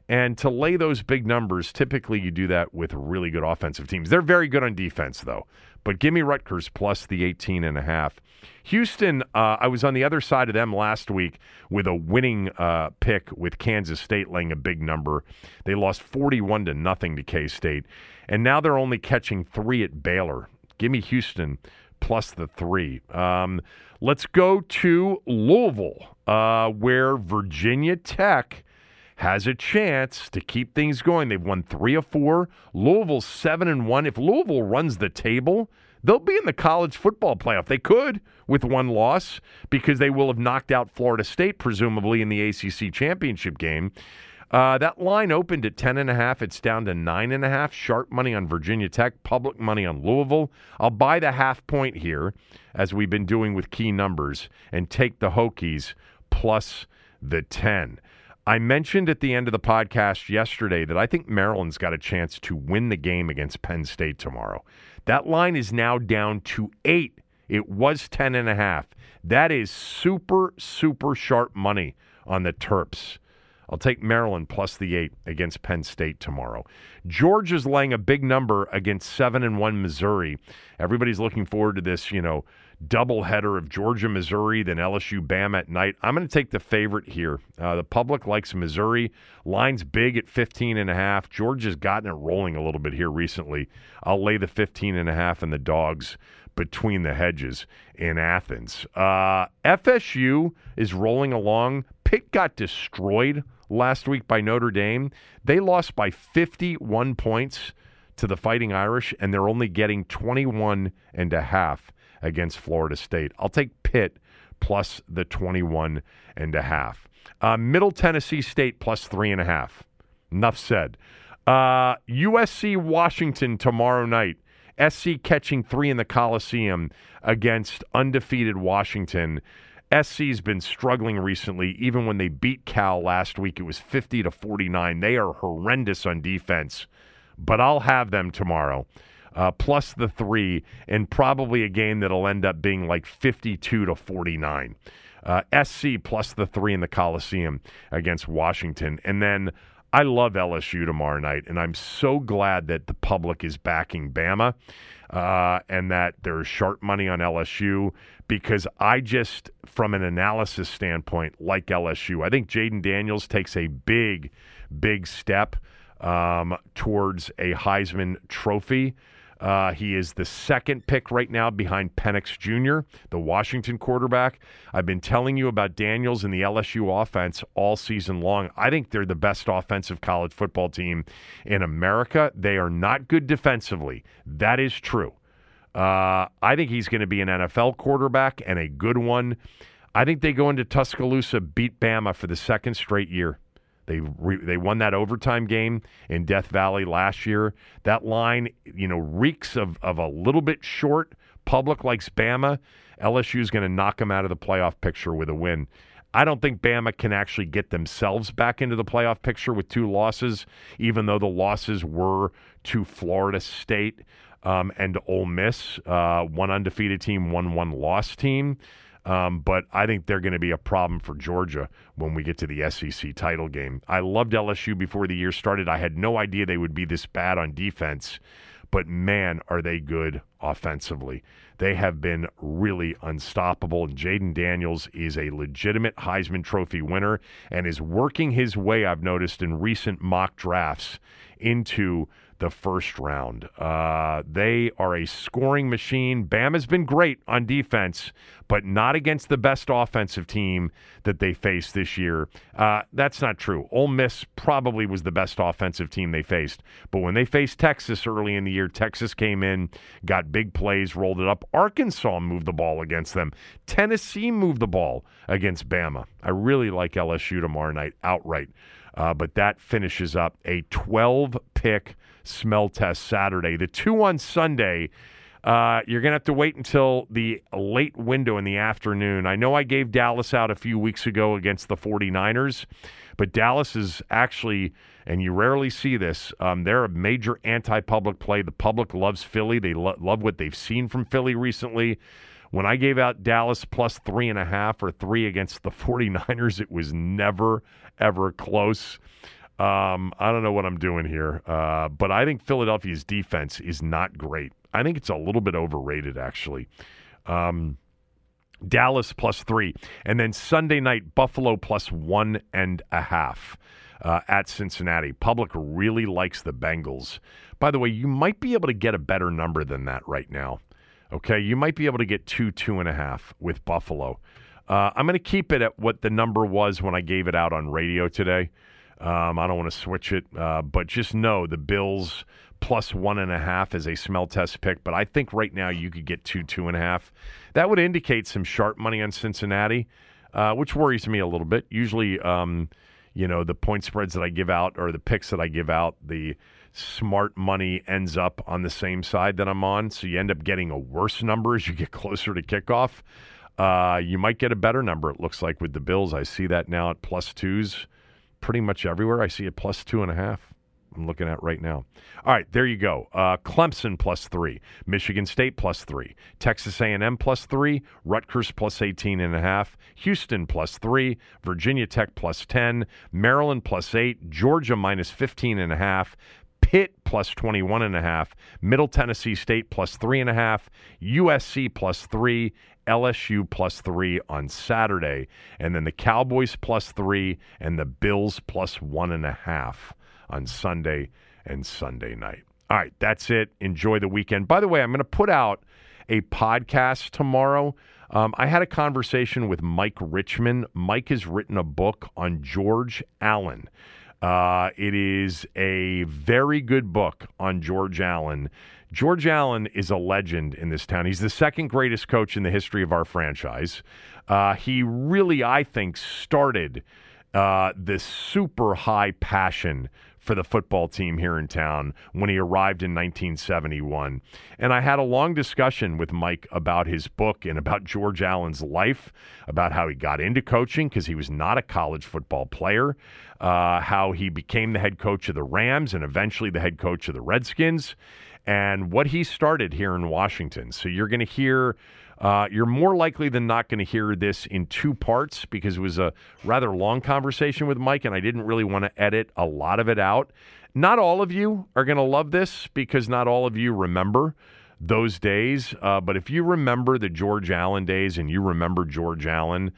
And to lay those big numbers, typically you do that with really good offensive teams. They're very good on defense, though. But give me Rutgers plus the 18 and a half. Houston, uh, I was on the other side of them last week with a winning uh, pick with Kansas State laying a big number. They lost 41 to nothing to K State. And now they're only catching three at Baylor. Give me Houston plus the three. Um, let's go to Louisville, uh, where Virginia Tech has a chance to keep things going. They've won three of four. Louisville's seven and one. If Louisville runs the table, they'll be in the college football playoff. They could with one loss because they will have knocked out Florida State, presumably in the ACC championship game. Uh, that line opened at ten and a half. It's down to nine and a half. Sharp money on Virginia Tech, public money on Louisville. I'll buy the half point here, as we've been doing with key numbers, and take the Hokies plus the ten. I mentioned at the end of the podcast yesterday that I think Maryland's got a chance to win the game against Penn State tomorrow. That line is now down to eight. It was ten and a half. That is super, super sharp money on the Terps. I'll take Maryland plus the eight against Penn State tomorrow. Georgia's laying a big number against seven and one Missouri. Everybody's looking forward to this, you know, doubleheader of Georgia, Missouri, then LSU, Bam at night. I'm going to take the favorite here. Uh, the public likes Missouri. Line's big at 15 and a half. Georgia's gotten it rolling a little bit here recently. I'll lay the 15 and a half and the dogs between the hedges in Athens. Uh, FSU is rolling along. Pitt got destroyed last week by Notre Dame. They lost by 51 points to the Fighting Irish, and they're only getting 21 and a half against Florida State. I'll take Pitt plus the 21 and a half. Uh, Middle Tennessee State plus three and a half. Enough said. Uh, USC Washington tomorrow night. SC catching three in the Coliseum against undefeated Washington. SC's been struggling recently. Even when they beat Cal last week, it was 50 to 49. They are horrendous on defense, but I'll have them tomorrow uh, plus the three, and probably a game that'll end up being like 52 to 49. Uh, SC plus the three in the Coliseum against Washington. And then I love LSU tomorrow night, and I'm so glad that the public is backing Bama uh, and that there's sharp money on LSU because I just, from an analysis standpoint, like LSU. I think Jayden Daniels takes a big, big step um, towards a Heisman Trophy. Uh, he is the second pick right now behind Penix Jr., the Washington quarterback. I've been telling you about Daniels and the LSU offense all season long. I think they're the best offensive college football team in America. They are not good defensively. That is true. Uh, I think he's going to be an NFL quarterback and a good one. I think they go into Tuscaloosa, beat Bama for the second straight year. They re, they won that overtime game in Death Valley last year. That line, you know, reeks of of a little bit short. Public likes Bama. LSU is going to knock them out of the playoff picture with a win. I don't think Bama can actually get themselves back into the playoff picture with two losses, even though the losses were to Florida State um, and Ole Miss, uh, one undefeated team, one one loss team. Um, but I think they're going to be a problem for Georgia when we get to the SEC title game. I loved LSU before the year started. I had no idea they would be this bad on defense, but man, are they good offensively. They have been really unstoppable. And Jayden Daniels is a legitimate Heisman Trophy winner and is working his way, I've noticed in recent mock drafts, into the first round. Uh, they are a scoring machine. Bam has been great on defense, but not against the best offensive team that they faced this year. Uh, that's not true. Ole Miss probably was the best offensive team they faced, but when they faced Texas early in the year, Texas came in, got big plays, rolled it up. Arkansas moved the ball against them. Tennessee moved the ball against Bama. I really like LSU tomorrow night outright. Uh, but that finishes up a 12 pick smell test Saturday. The two on Sunday, uh, you're going to have to wait until the late window in the afternoon. I know I gave Dallas out a few weeks ago against the 49ers, but Dallas is actually, and you rarely see this, um, they're a major anti public play. The public loves Philly, they lo- love what they've seen from Philly recently. When I gave out Dallas plus three and a half or three against the 49ers, it was never, ever close. Um, I don't know what I'm doing here, uh, but I think Philadelphia's defense is not great. I think it's a little bit overrated, actually. Um, Dallas plus three. And then Sunday night, Buffalo plus one and a half uh, at Cincinnati. Public really likes the Bengals. By the way, you might be able to get a better number than that right now. Okay, you might be able to get two, two and a half with Buffalo. Uh, I'm going to keep it at what the number was when I gave it out on radio today. Um, I don't want to switch it, uh, but just know the Bills plus one and a half is a smell test pick. But I think right now you could get two, two and a half. That would indicate some sharp money on Cincinnati, uh, which worries me a little bit. Usually, um, you know, the point spreads that I give out or the picks that I give out, the smart money ends up on the same side that I'm on. So you end up getting a worse number as you get closer to kickoff. Uh, you might get a better number, it looks like, with the Bills. I see that now at plus twos pretty much everywhere. I see it plus two and a half. I'm looking at right now. All right, there you go. Uh, Clemson plus three, Michigan State plus three, Texas A&M plus three, Rutgers plus 18 and a half, Houston plus three, Virginia Tech plus 10, Maryland plus eight, Georgia minus 15 and a half, Pitt plus 21 and a half, Middle Tennessee State plus three and a half, USC plus three, LSU plus three on Saturday, and then the Cowboys plus three and the Bills plus one and a half on Sunday and Sunday night. All right, that's it. Enjoy the weekend. By the way, I'm going to put out a podcast tomorrow. Um, I had a conversation with Mike Richman. Mike has written a book on George Allen. Uh, it is a very good book on George Allen. George Allen is a legend in this town. He's the second greatest coach in the history of our franchise. Uh, he really, I think, started uh, this super high passion for the football team here in town when he arrived in 1971. And I had a long discussion with Mike about his book and about George Allen's life, about how he got into coaching because he was not a college football player, uh, how he became the head coach of the Rams and eventually the head coach of the Redskins, and what he started here in Washington. So you're going to hear uh, you're more likely than not going to hear this in two parts because it was a rather long conversation with Mike, and I didn't really want to edit a lot of it out. Not all of you are going to love this because not all of you remember those days. Uh, but if you remember the George Allen days and you remember George Allen,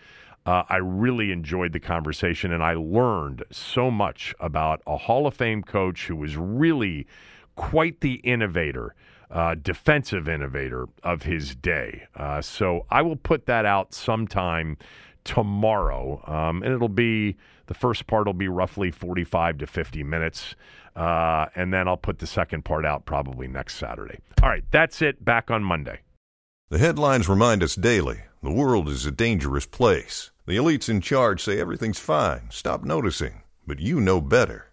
uh, I really enjoyed the conversation and I learned so much about a Hall of Fame coach who was really quite the innovator uh, defensive innovator of his day. Uh, so I will put that out sometime tomorrow, um, and it'll be the first part will be roughly 45 to 50 minutes. Uh, and then I'll put the second part out probably next Saturday. All right, that's it. Back on Monday.
The headlines remind us daily the world is a dangerous place. The elites in charge say everything's fine, stop noticing. But you know better.